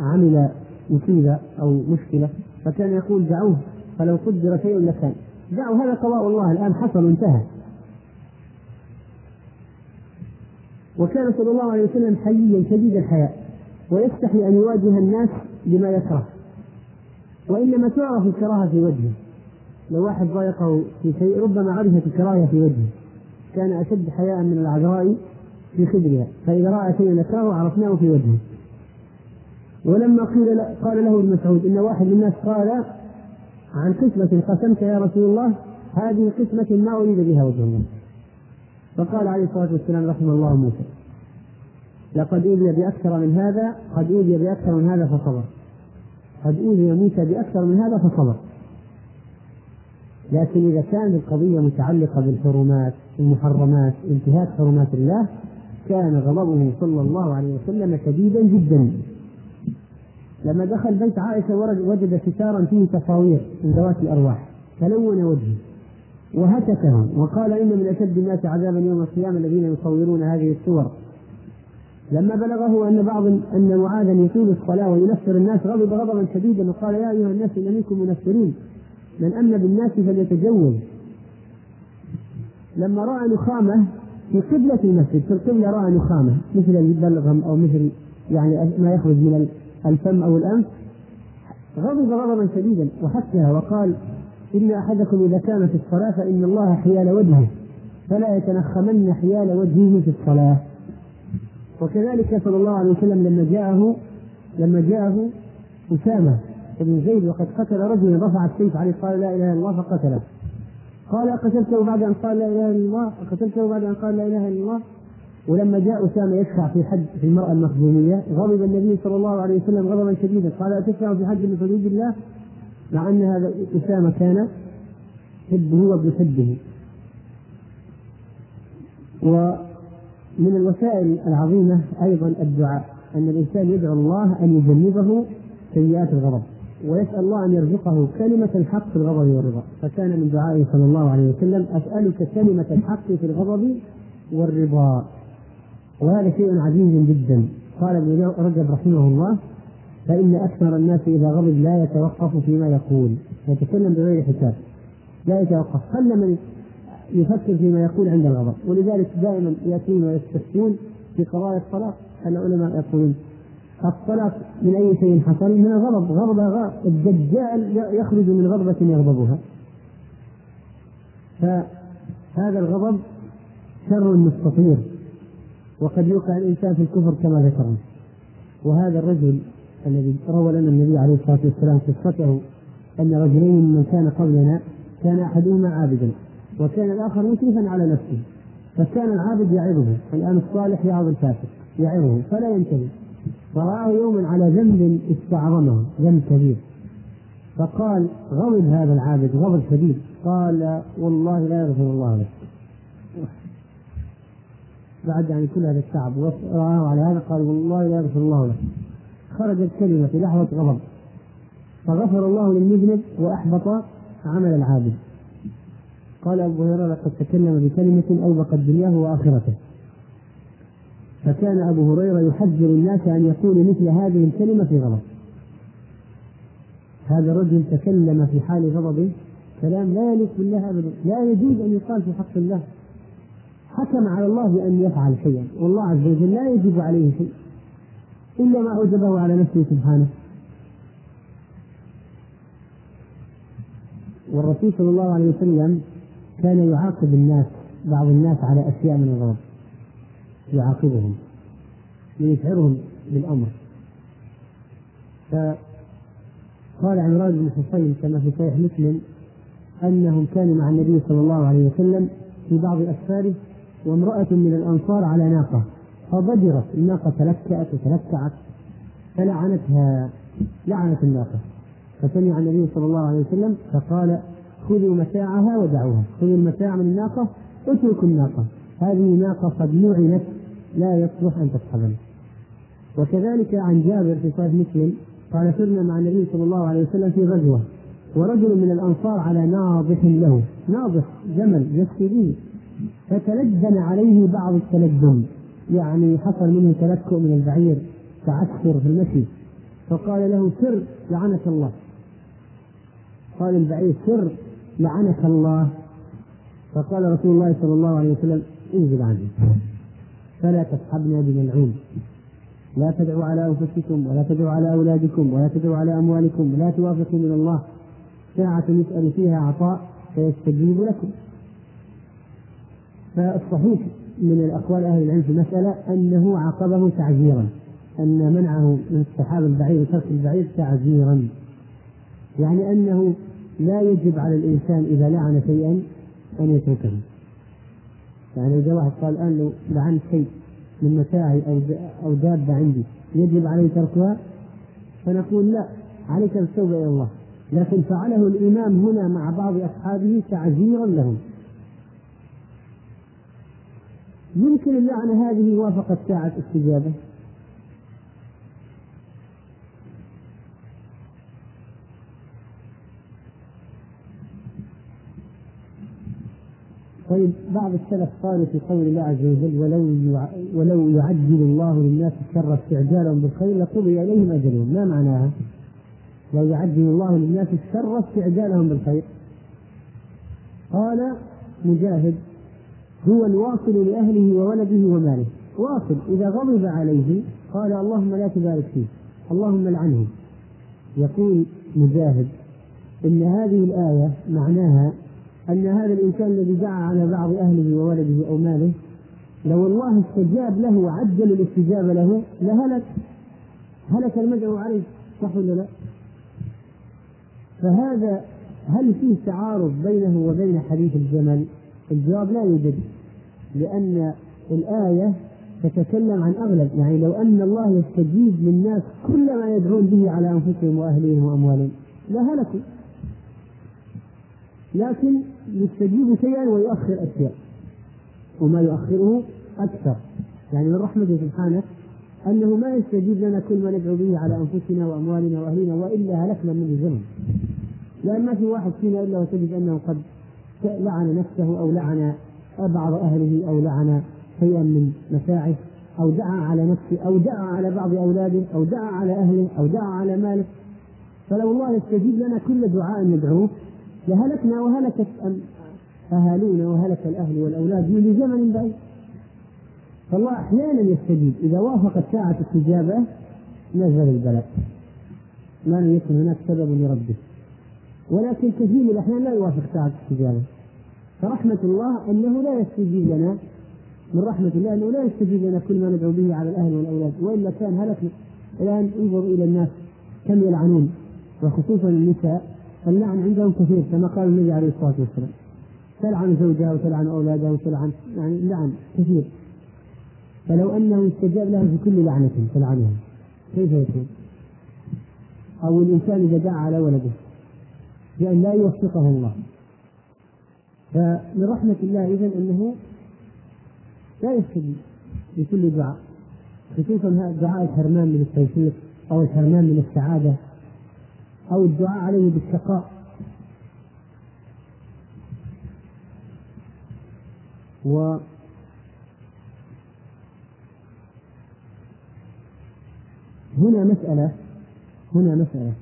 عمل مصيبة أو مشكلة فكان يقول دعوه فلو قدر شيء لكان. دعوا هذا قضاء الله الآن حصل وانتهى وكان صلى الله عليه وسلم حييا شديد الحياء ويستحي أن يواجه الناس بما يكره. وإنما تعرف الكراهة في وجهه. لو واحد ضايقه في شيء ربما عرفت الكراهة في وجهه. كان أشد حياء من العذراء في خدرها. فإذا رأى شيئا يكرهه عرفناه في وجهه. ولما قيل قال له ابن مسعود إن واحد من الناس قال عن قسمة قسمت يا رسول الله هذه قسمة ما أريد بها وجه الله. فقال عليه الصلاة والسلام رحم الله موسى. لقد أوذي بأكثر من هذا قد أوذي بأكثر من هذا فصبر. قد أوذي موسى بأكثر من هذا فصبر. لكن إذا كانت القضية متعلقة بالحرمات المحرمات انتهاك حرمات الله كان غضبه صلى الله عليه وسلم شديدا جدا. لما دخل بيت عائشة وجد ستارا فيه تصاوير من ذوات الأرواح تلون وجهه وهتكه وقال إن من أشد الناس عذابا يوم القيامة الذين يصورون هذه الصور. لما بلغه أن بعض أن معاذا يطيل الصلاة وينفر الناس غضب غضبا شديدا وقال يا أيها الناس إن منكم منفرين. من أمن بالناس فليتجوز لما رأى نخامة في قبلة المسجد في القبلة رأى نخامة مثل البلغم أو مثل يعني ما يخرج من الفم أو الأنف. غضب غضبا شديدا وحكها وقال إن أحدكم إذا كان في الصلاة فإن الله حيال وجهه فلا يتنخمن حيال وجهه في الصلاة. وكذلك صلى الله عليه وسلم لما جاءه لما جاءه أسامة بن زيد وقد قتل رجلا رفع السيف عليه قال لا إله إلا الله فقتله. قال أقتلته بعد أن قال لا إله إلا الله؟ أقتلته بعد أن قال لا إله إلا الله؟ ولما جاء أسامة يشفع في حد في المرأة المخزومية غضب النبي صلى الله عليه وسلم غضبا شديدا قال أتشفع في حد من حدود الله؟ مع أن هذا أسامة كان حبه وابن حبه. ومن الوسائل العظيمة أيضا الدعاء أن الإنسان يدعو الله أن يجنبه سيئات الغضب ويسأل الله أن يرزقه كلمة الحق في الغضب والرضا. فكان من دعائه صلى الله عليه وسلم أسألك كلمة الحق في الغضب والرضا. وهذا شيء عزيز جدا. قال ابن رجب رحمه الله فإن أكثر الناس إذا غضب لا يتوقف فيما يقول. يتكلم بغير حساب. لا يتوقف. قل من يفكر فيما يقول عند الغضب. ولذلك دائما يأتون ويستفتون في قضايا الطلاق العلماء يقولون الطلاق من أي شيء حصل؟ من الغضب. غضب الدجال يخرج من غضبة يغضبها. فهذا الغضب شر مستطير وقد يوقع الإنسان في الكفر كما ذكرنا. وهذا الرجل الذي روى لنا النبي عليه الصلاة والسلام قصته أن رجلين من كان قبلنا كان أحدهما عابدا. وكان الآخر مسرفا على نفسه. فكان العابد يعظه الآن الصالح يعظ الكافر يعظه فلا ينتبه فرآه يوما على ذنب استعظمه ذنب كبير. فقال غضب هذا العابد غضب شديد. قال والله لا يغفر الله لك. بعد يعني كل هذا التعب ورآه على هذا قال والله لا يغفر الله لك. خرجت كلمة في لحظة غضب. فغفر الله للمذنب وأحبط عمل العابد. قال أبو هريرة لقد تكلم بكلمة أوبقت دنياه وآخرته. فكان أبو هريرة يحذر الناس أن يقولوا مثل هذه الكلمة في غضب. هذا الرجل تكلم في حال غضبه كلام لا يليق بالله أبدا لا يجوز أن يقال في حق الله. حكم على الله بأن يفعل شيئا والله عز وجل لا يجب عليه شيء إلا ما أوجبه على نفسه سبحانه. والرسول صلى الله عليه وسلم كان يعاقب الناس بعض الناس على أشياء من الغضب. يعاقبهم ليشعرهم بالأمر فقال عمران بن حصين كما في صحيح مسلم أنهم كانوا مع النبي صلى الله عليه وسلم في بعض أسفاره وامرأة من الأنصار على ناقة. فضجرت الناقة تلكأت وتلكعت فلعنتها لعنت الناقة. فسمع النبي صلى الله عليه وسلم فقال خذوا متاعها ودعوها. خذوا المتاع من الناقة اتركوا الناقة. هذه ناقة قد لعنت لا يصلح أن تصحبنا وكذلك عن جابر في صحيح مسلم قال سرنا مع النبي صلى الله عليه وسلم في غزوة ورجل من الأنصار على ناضح له. ناضح جمل يسقي به فتلجن عليه بعض التلجم يعني حصل منه تلكؤ من البعير تعثر في المشي. فقال له سر لعنك الله. قال البعير سر لعنك الله. فقال رسول الله صلى الله عليه وسلم انزل عني فلا تصحبنا بملعون. لا تدعوا على أنفسكم ولا تدعوا على أولادكم ولا تدعوا على أموالكم لا توافقوا من الله. ساعة يسأل فيها عطاء فيستجيب لكم. فالصحيح من الأقوال أهل العلم في المسألة أنه عاقبه تعزيرا أن منعه من السحاب البعير وترك البعير تعزيرا. يعني أنه لا يجب على الإنسان إذا لعن شيئا أن يتركه. يعني إذا واحد قال الآن لو لعنت شيء من متاعي أو أو دابة عندي يجب عليه تركها؟ فنقول لا عليك التوبة إلى الله. لكن فعله الإمام هنا مع بعض أصحابه تعزيرا لهم. يمكن اللعنة هذه وافقت ساعة استجابة. طيب بعض السلف قالوا في قول الله عز وجل ولو ولو يعجل الله للناس الشر استعجالهم بالخير لقضي إليهم أجلهم، ما معناها؟ لو يعجل الله للناس الشر استعجالهم بالخير. قال مجاهد هو الواصل لأهله وولده وماله، واصل إذا غضب عليه قال اللهم لا تبارك فيه، اللهم لعنه. يقول مجاهد إن هذه الآية معناها أن هذا الإنسان الذي دعا على بعض أهله وولده أو ماله لو الله استجاب له وعجل الاستجابة له لهلك هلك المدعو عليه صح ولا لا؟ فهذا هل فيه تعارض بينه وبين حديث الجمل؟ الجواب لا يوجد لأن الآية تتكلم عن أغلب يعني لو أن الله يستجيب للناس كل ما يدعون به على أنفسهم وأهليهم وأموالهم لهلكوا لكن يستجيب شيئا ويؤخر أشياء. وما يؤخره أكثر. يعني من رحمته سبحانه أنه ما يستجيب لنا كل ما ندعو به على أنفسنا وأموالنا وأهلنا وإلا هلكنا من الزمن لأن ما في واحد فينا إلا وتجد أنه قد لعن نفسه أو لعن بعض أهله أو لعن شيئا من متاعه أو دعا على نفسه أو دعا على بعض أولاده أو دعا على أهله أو دعا على ماله. فلو الله يستجيب لنا كل دعاء ندعوه لهلكنا وهلكت أهالينا وهلك الأهل والأولاد من زمن بعيد. فالله أحيانا يستجيب. إذا وافقت ساعة استجابة نزل البلاء. ما لم يكن هناك سبب لرده. ولكن كثير من الأحيان لا يوافق ساعة استجابة. فرحمة الله أنه لا يستجيب لنا. من رحمة الله أنه لا يستجيب لنا كل ما ندعو به على الأهل والأولاد. وإلا كان هلكنا. الآن انظر إلى الناس كم يلعنون. وخصوصا النساء. اللعن عندهم كثير كما قال النبي عليه الصلاة والسلام. تلعن زوجها وتلعن أولادها وتلعن يعني لعن كثير. فلو أنه استجاب لها في كل لعنة تلعنها كيف يكون؟ أو الإنسان إذا دعا على ولده بأن لا يوفقه الله. فمن رحمة الله اذا أنه لا يستجيب لكل دعاء خصوصا دعاء الحرمان من التوفيق أو الحرمان من السعادة. أو الدعاء عليه بالشقاء. و هنا مسألة هنا مسألة.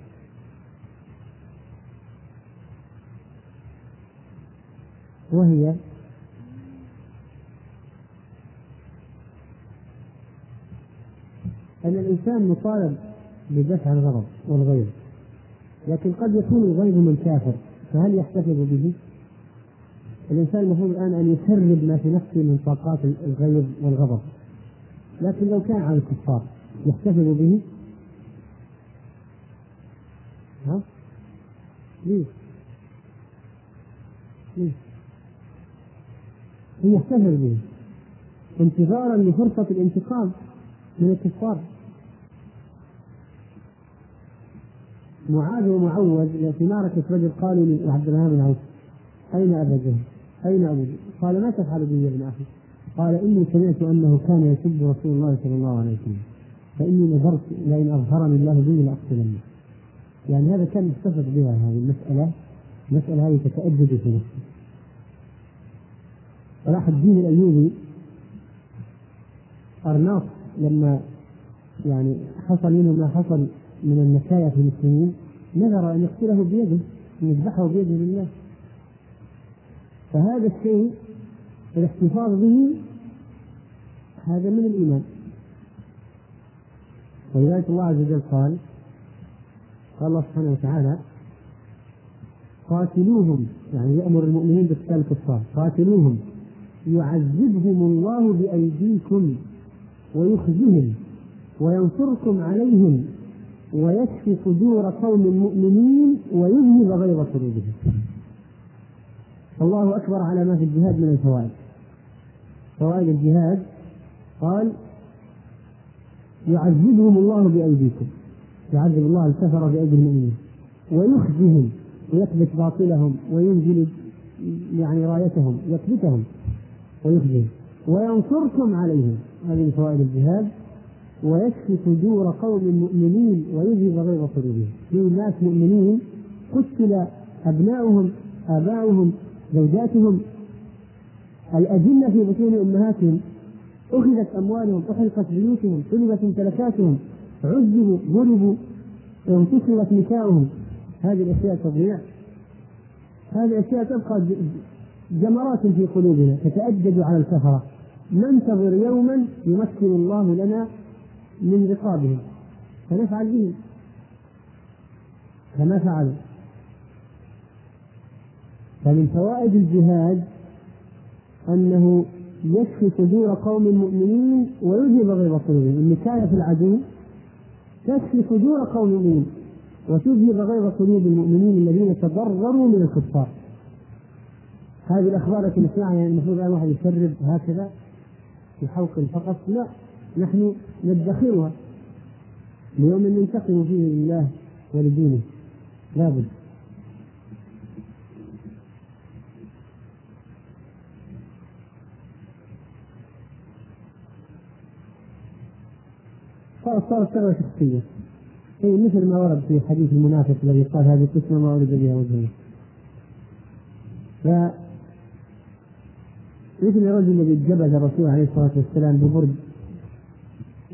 وهي أن الإنسان مطالب بدفع الغضب والغيظ. لكن قد يكون الغيظ من كافر فهل يحتفظ به؟ الإنسان المفروض الآن أن يسرب ما في نفسه من طاقات الغيظ والغضب لكن لو كان على الكفار يحتفظ به؟ ها؟ ليه؟ ليه؟ يحتفظ به انتظارا لفرصة الانتقام من الكفار معاذ ومعوذ معركة بدر قالوا لعبد الرحمن بن عوف أين أبا جهل؟ أين أبو جهل؟ قال ما تفعل به يا ابن أخي؟ قال إني سمعت أنه كان يسب رسول الله صلى الله عليه وسلم فإني نذرت لئن أظهرني الله به لأقتلنه يعني هذا كان يحتفظ بها هذه المسألة المسألة هذه تتأجج في نفسه صلاح الدين الأيوبي أرناط لما يعني حصل منه ما حصل من النكاية في المسلمين نذر أن يقتله بيده أن يذبحه بيده لله. فهذا الشيء الاحتفاظ به هذا من الإيمان. ولذلك الله عز وجل قال قال الله سبحانه وتعالى قاتلوهم. يعني يأمر المؤمنين بقتال الكفار. قاتلوهم. يعذبهم الله بأيديكم ويخزهم وينصركم عليهم. ويكفي صدور قوم مؤمنين ويذهب غيظ قلوبهم الله أكبر على ما في الجهاد من الفوائد. فوائد الجهاد قال يعذبهم الله بأيديكم. يعذب الله الكفر بأيدي المؤمنين. ويخزهم ويثبت باطلهم وينزل يعني رايتهم يثبتهم ويخزهم. وينصركم عليهم. هذه فوائد الجهاد. ويكفي صدور قوم مؤمنين ويذهب غيظ قلوبهم في ناس مؤمنين قتل أبناؤهم آباؤهم زوجاتهم. الأجنة في بطون أمهاتهم. أخذت أموالهم أحرقت بيوتهم سلبت ممتلكاتهم. عذبوا ضربوا انتصرت نساؤهم. هذه الأشياء تضيع. هذه الأشياء تبقى جمرات في قلوبنا تتأجج على الكفرة ننتظر يوما يمكن الله لنا من رقابهم. فنفعل بهم كما فعلوا فمن فوائد الجهاد أنه يكفي صدور قوم مؤمنين ويذهب غيظ قلوبهم النكاية في العدو تكفي صدور قوم مؤمنين وتذهب غيظ قلوب المؤمنين الذين تضرروا من الكفار. هذه الأخبار التي نسمعها يعني المفروض أن واحد يسرب هكذا في حلق فقط. لا. نحن ندخرها ليوم ننتقم فيه لله ولدينه. لابد صارت ثروة شخصية. أي مثل ما ورد في حديث المنافق الذي قال هذه القسمة ما ولد بها وجهه. ف مثل الرجل الذي جبل الرسول عليه الصلاة والسلام ببرد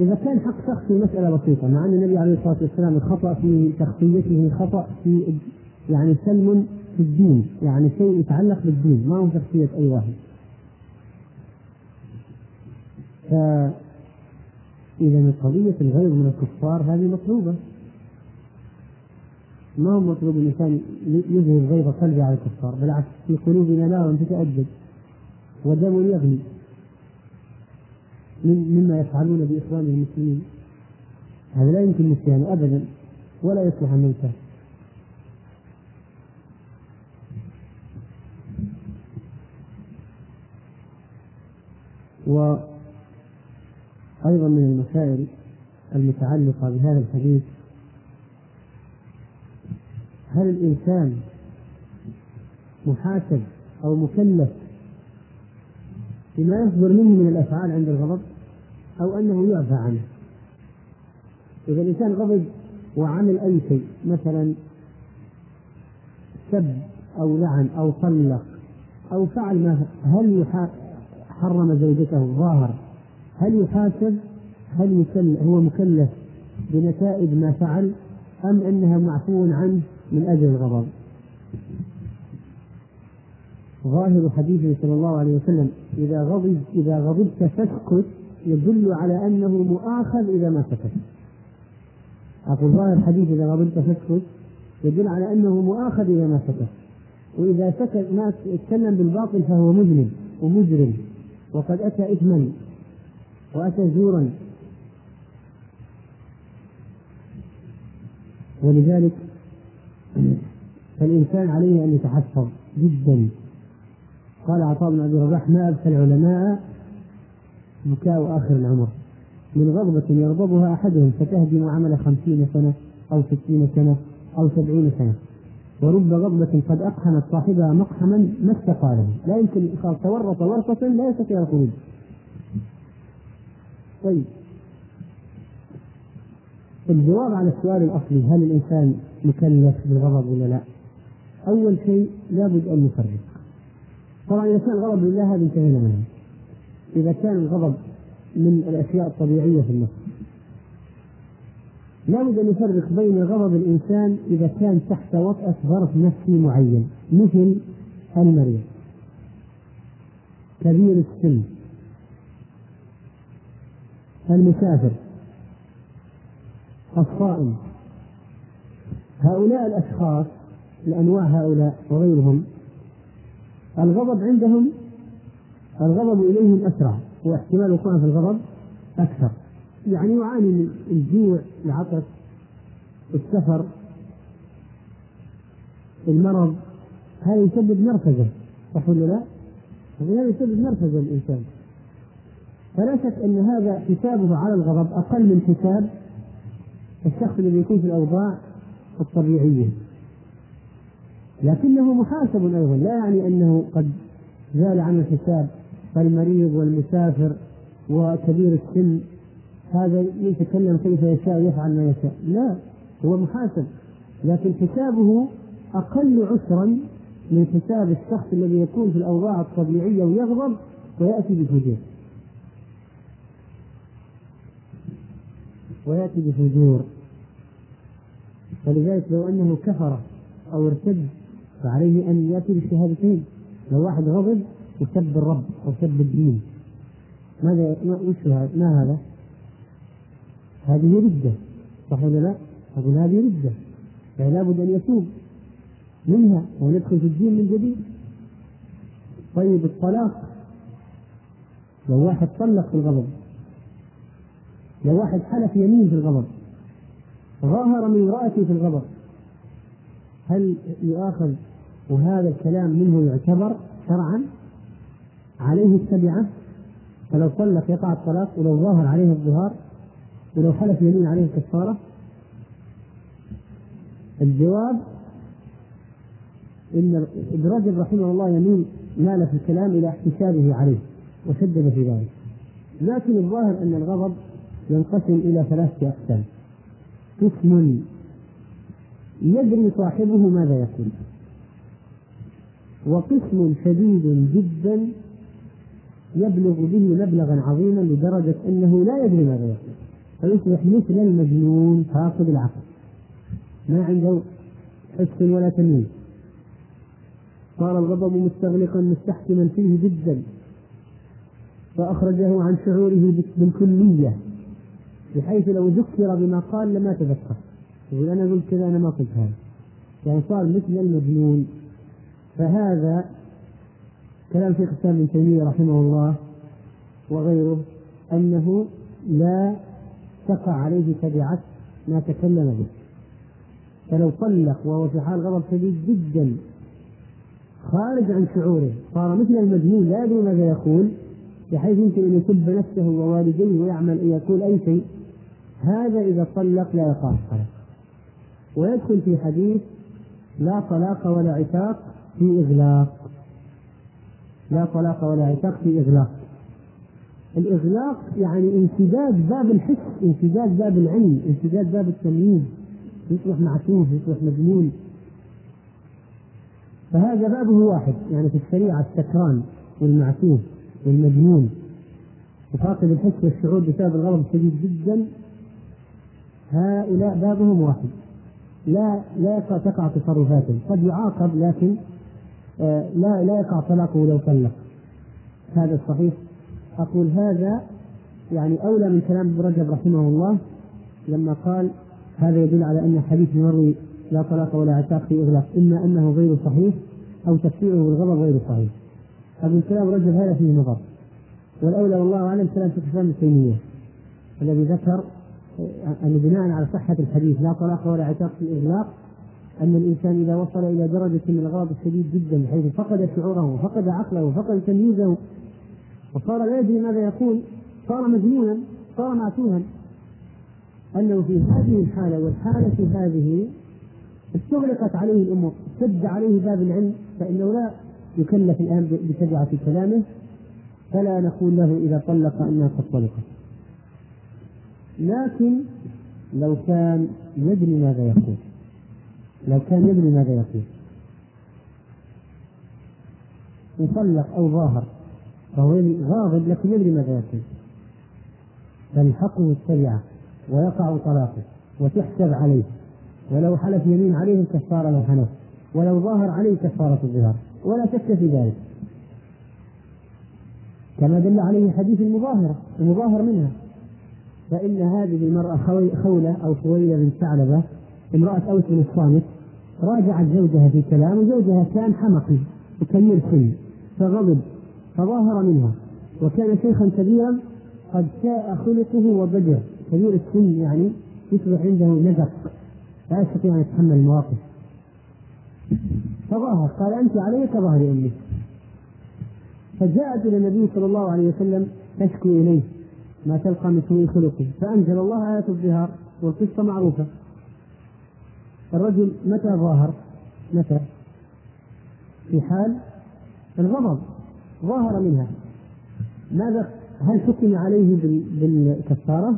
إذا كان حق شخصي مسألة بسيطة مع أن النبي عليه الصلاة والسلام الخطأ في شخصيته خطأ في يعني سلم في الدين يعني شيء يتعلق بالدين ما هو شخصية أي واحد. إذا قضية الغيظ من الكفار هذه مطلوبة. ما هو مطلوب الإنسان يذهب غيظ قلبه على الكفار؟ بالعكس في قلوبنا نار تتأجج ودم يغلي. مما يفعلون بإخوان المسلمين. هذا لا يمكن نسيانه أبدا ولا يصلح أن ننساه. و أيضا من المسائل المتعلقة بهذا الحديث هل الإنسان محاسب أو مكلف بما يصدر منه من الأفعال عند الغضب أو أنه يعفى عنه. إذا الإنسان غضب وعمل أي شيء مثلا سب أو لعن أو طلق أو فعل ما هل حرم زوجته ظاهر هل يحاسب؟ هل يكلف هو مكلف بنتائج ما فعل أم أنها معفو عنه من أجل الغضب؟ ظاهر حديثه صلى الله عليه وسلم إذا غضب إذا غضبت فاسكت يدل على أنه مؤاخذ إذا ما سكت. أقول ظاهر حديث إذا غضبت فاسكت يدل على أنه مؤاخذ إذا ما سكت. وإذا سكت ما يتكلم بالباطل فهو مذنب ومجرم. وقد أتى إثما وأتى زورا. ولذلك فالإنسان عليه أن يتحفظ جدا. قال عطاء بن أبي رباح ما أبكى العلماء بكاء آخر العمر. من غضبة يغضبها أحدهم فتهدم عمل خمسين سنة أو ستين سنة أو سبعين سنة. ورب غضبة قد أقحمت صاحبها مقحما ما استقاله. لا يمكن تورط ورطة لا يستطيع الخروج. طيب. الجواب على السؤال الأصلي هل الإنسان مكلف بالغضب ولا لا؟ أول شيء لابد أن نفرق طبعا إذا كان غضب لله هذا انتهينا منه. إذا كان الغضب من الأشياء الطبيعية في النفس. لابد أن يفرق بين غضب الإنسان إذا كان تحت وطأة ظرف نفسي معين مثل المريض. كبير السن. المسافر. الصائم. هؤلاء الأشخاص لأنواع هؤلاء وغيرهم الغضب عندهم الغضب إليهم أسرع واحتمال الوقوع في الغضب أكثر. يعني يعاني من الجوع العطش السفر المرض هذا يسبب نرفزة صح ولا لا؟ هذا يسبب نرفزة الإنسان. فلا شك أن هذا حسابه على الغضب أقل من حساب الشخص الذي يكون في الأوضاع الطبيعية. لكنه محاسب أيضا. لا يعني أنه قد زال عن الحساب فالمريض والمسافر وكبير السن. هذا يتكلم كيف يشاء يفعل ما يشاء. لا هو محاسب. لكن حسابه أقل عسرا من حساب الشخص الذي يكون في الأوضاع الطبيعية ويغضب ويأتي بفجور. ويأتي بفجور. فلذلك لو أنه كفر أو ارتد فعليه أن يأتي بالشهادتين. لو واحد غضب وسب الرب أو سب الدين. ماذا هذا؟ ما هذا؟ هذه ردة. صح ولا لا؟ أقول هذه ردة. فلا بد أن يتوب منها وندخل في الدين من جديد. طيب الطلاق. لو واحد طلق في الغضب. لو واحد حلف يمين في الغضب. ظاهر من امرأته في الغضب. هل يؤاخذ وهذا الكلام منه يعتبر شرعا؟ عليه التبعة؟ فلو طلق يقع الطلاق ولو ظاهر عليه الظهار ولو حلف يمين عليه الكفارة؟ الجواب إن ابن رجب رحمه الله يميل مال في الكلام إلى احتسابه عليه وشدد في ذلك. لكن الظاهر أن الغضب ينقسم إلى ثلاثة أقسام. قسم يدري صاحبه ماذا يقول. وقسم شديد جدا يبلغ به مبلغا عظيما لدرجة أنه لا يدري ماذا يقول. فيصبح مثل المجنون فاقد العقل. ما عنده حس ولا تمييز. صار الغضب مستغلقا مستحكما فيه جدا. فأخرجه عن شعوره بالكلية بحيث لو ذكر بما قال لما تذكر. يقول أنا قلت كذا أنا ما قلت هذا. يعني صار مثل المجنون. فهذا كلام شيخ الإسلام ابن تيمية رحمه الله وغيره أنه لا تقع عليه تبعة ما تكلم به. فلو طلق وهو في حال غضب شديد جدا خارج عن شعوره صار مثل المجنون لا يدري ماذا يقول بحيث يمكن أن يسب نفسه ووالديه ويعمل ان يقول أي شيء. هذا إذا طلق لا يقع الطلاق ويدخل في حديث لا طلاق ولا عتاق في إغلاق. لا طلاق ولا عتاق في إغلاق. الإغلاق يعني انسداد باب الحس انسداد باب العلم انسداد باب التمييز. يصبح معتوه يصبح مجنون. فهذا بابه واحد يعني في الشريعة السكران والمعتوه والمجنون. وفاقد الحس والشعور بسبب الغضب الشديد جدا. هؤلاء بابهم واحد. لا لا تقع تصرفاتهم قد يعاقب لكن آه، لا لا يقع طلاقه لو طلق. هذا الصحيح أقول هذا يعني أولى من كلام ابن رجب رحمه الله لما قال هذا يدل على أن حديث مروي لا طلاق ولا عتاق في إغلاق إما أنه غير صحيح أو تفسيره بالغضب غير صحيح. هذا الكلام رجل هذا فيه نظر. والأولى والله أعلم كلام شيخ الإسلام ابن تيمية الذي ذكر أن بناء على صحة الحديث لا طلاق ولا عتاق في إغلاق أن الإنسان إذا وصل إلى درجة من الغضب الشديد جدا بحيث فقد شعوره وفقد عقله وفقد تمييزه. وصار لا يدري ماذا يقول صار مجنونا صار معتوها أنه في هذه الحالة والحالة هذه استغلقت عليه الأمور سد عليه باب العلم فإنه لا يكلف الآن بتبعة كلامه. فلا نقول له إذا طلق أنها قد طلقت لكن لو كان يدري ماذا يقول. لو كان يدري ماذا يقول. مطلق أو ظاهر. فهو غاضب لكن يدري ماذا يقول. تلحقه التبعة ويقع طلاقه وتحسب عليه. ولو حلف يمين عليه الكفارة لو حنف. ولو ظاهر عليه كفارة الظهار. ولا شك في ذلك. كما دل عليه حديث المظاهرة. المظاهر منها. فإن هذه المرأة خولة أو خويلة بن ثعلبة امرأة أوس بن الصامت راجعت زوجها في كلام وزوجها كان حمقي وكبير سن فغضب فظاهر منها وكان شيخا كبيرا قد شاء خلقه وبدر كبير السن يعني يصبح عنده نزق لا يستطيع أن يتحمل المواقف. فظاهر قال أنت علي كظهر أمي. فجاءت إلى النبي صلى الله عليه وسلم تشكو إليه. ما تلقى من سوء خلقه. فأنزل الله آية الظهار والقصة معروفة. الرجل متى ظاهر؟ متى؟ في حال الغضب. ظاهر منها. ماذا؟ هل حكم عليه بالكفارة؟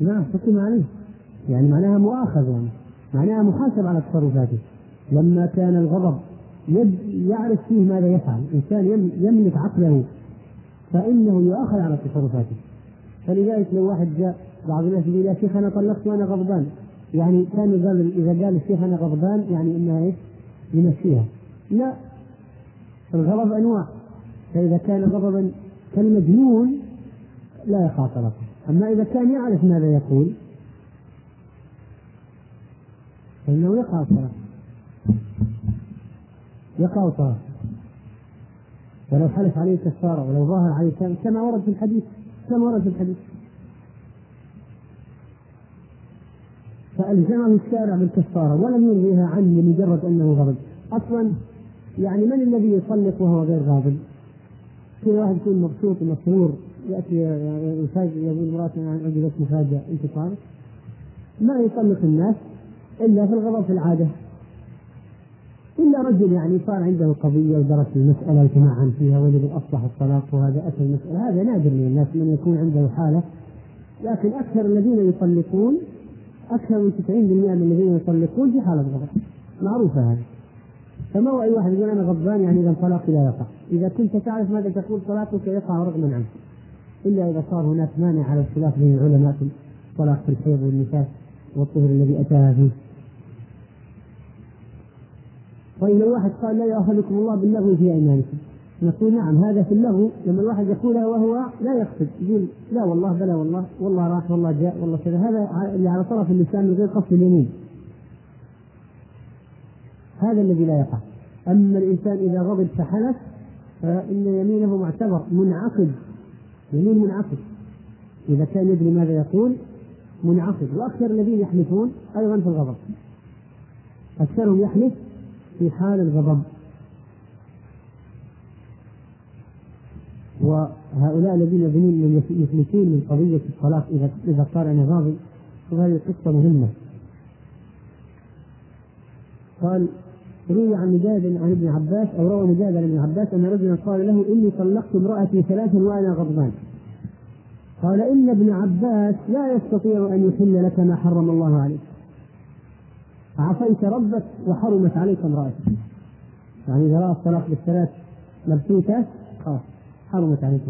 نعم حكم عليه. يعني معناها مؤاخذ يعني معناها محاسب على تصرفاته. لما كان الغضب يعرف فيه ماذا يفعل. إنسان يملك عقله. فإنه يؤاخذ على تصرفاته. فلذلك لو واحد جاء بعض الناس يقول يا شيخ أنا طلقت وأنا غضبان. يعني كان قال إذا قال الشيخ أنا غضبان يعني إنها إيش؟ يمشيها لا الغضب أنواع. فإذا كان غضبا كالمجنون لا طلاقه أما إذا كان يعرف ماذا يقول فإنه يقع الطلاق يقع الطلاق ولو حلف عليه كفارة ولو ظاهر عليه كما ورد في الحديث كما ورد في الحديث. فألزمه الشارع بالكفارة ولم يرضيها عنه لمجرد أنه غضب. أصلا يعني من الذي يطلق وهو غير غاضب؟ كل واحد يكون مبسوط ومسرور يأتي يفاجئ يقول امراته عندي بس انت طالق ما يطلق الناس إلا في الغضب في العادة. إلا رجل يعني صار عنده قضيه ودرس المسألة وتمعن فيها وجد أصلح الطلاق وهذا أتى المسألة. هذا نادر من الناس من يكون عنده حالة. لكن أكثر الذين يطلقون أكثر من 90% من الذين يطلقون في حالة غضب معروفة هذه. فما هو أي واحد يقول أنا غضبان يعني إذا طلاقي لا يقع. إذا كنت تعرف ماذا تقول طلاقك يقع رغما عنك. إلا إذا صار هناك مانع على الخلاف بين العلماء في الطلاق في الحيض والنفاس والطهر الذي أتاها فيه. طيب واحد قال لا يؤاخذكم الله باللغو في أيمانكم. نقول نعم هذا في اللغو لما الواحد يقولها وهو لا يقصد يقول لا والله بلا والله والله راح والله جاء والله كذا. هذا اللي على طرف اللسان من غير قصد اليمين. هذا الذي لا يقع. أما الإنسان إذا غضب فحلف فإن يمينه معتبر منعقد. يمين منعقد. إذا كان يدري ماذا يقول منعقد. وأكثر الذين يحلفون أيضا في الغضب. أكثرهم يحلف في حال الغضب. وهؤلاء الذين يظنون يفلتون من قضية الطلاق إذا إذا قال أنا غاضب وهذه قصة مهمة. قال روي عن مجاهد عن ابن عباس أو روى مجاهد عن ابن عباس أن رجلا قال له إني طلقت امرأتي ثلاثا وأنا غضبان. قال إن ابن عباس لا يستطيع أن يحل لك ما حرم الله عليك. عصيت ربك وحرمت عليك امرأتك. يعني إذا رأى الطلاق بالثلاث مبسوطة خلاص حرمت عليك.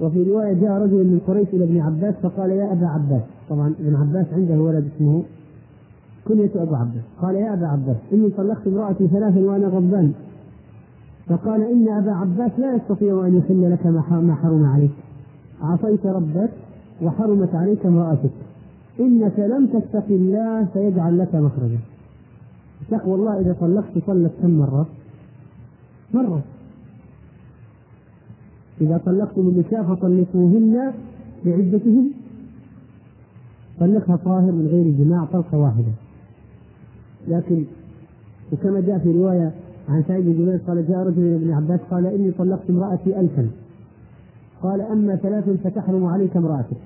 وفي رواية جاء رجل من قريش إلى ابن عباس فقال يا أبا عباس. طبعا ابن عباس عنده ولد اسمه كنية أبو عباس. قال يا أبا عباس إني طلقت امرأتي ثلاثا وأنا غضبان. فقال إن أبا عباس لا يستطيع أن يحل لك ما حرم عليك. عصيت ربك وحرمت عليك امرأتك. إنك لم تتق الله فيجعل لك مخرجا. تقوى الله إذا طلقت طلق كم مرة؟ مرة. إذا طلقتم النساء فطلقوهن بعدتهن طلقها طاهر من غير جماع طلقة واحدة. لكن وكما جاء في رواية عن سعيد بن جبير قال جاء رجل إلى ابن عباس قال إني طلقت امرأتي ألفا. قال أما ثلاث فتحرم عليك امرأتك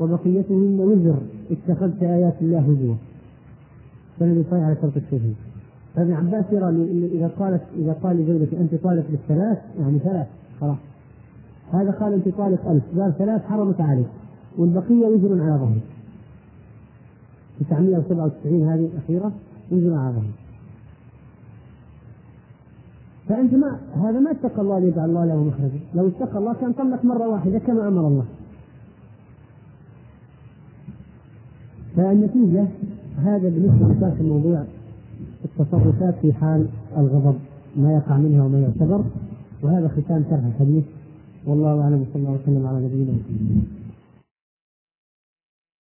وبقيتهن وزر. اتخذت آيات الله هزوا. فالذي صحيح على شرط الشهيد فابن عباس يرى إذا قالت إذا قال لزوجته أنت طالق بالثلاث يعني ثلاث خلاص. هذا قال أنت طالق ألف. قال ثلاث حرمت عليك. والبقية وزر على ظهرك. 997 هذه الأخيرة ينزل على ظهره فأنت ما هذا ما اتقى الله ليجعل الله له مخرجا. لو اتقى الله كان طلق مرة واحدة كما أمر الله. فالنتيجة هذا بالنسبة لذاك الموضوع التصرفات في حال الغضب ما يقع منها وما يعتبر وهذا ختام شرح الحديث. والله أعلم وصلى الله وسلم على نبينا محمد.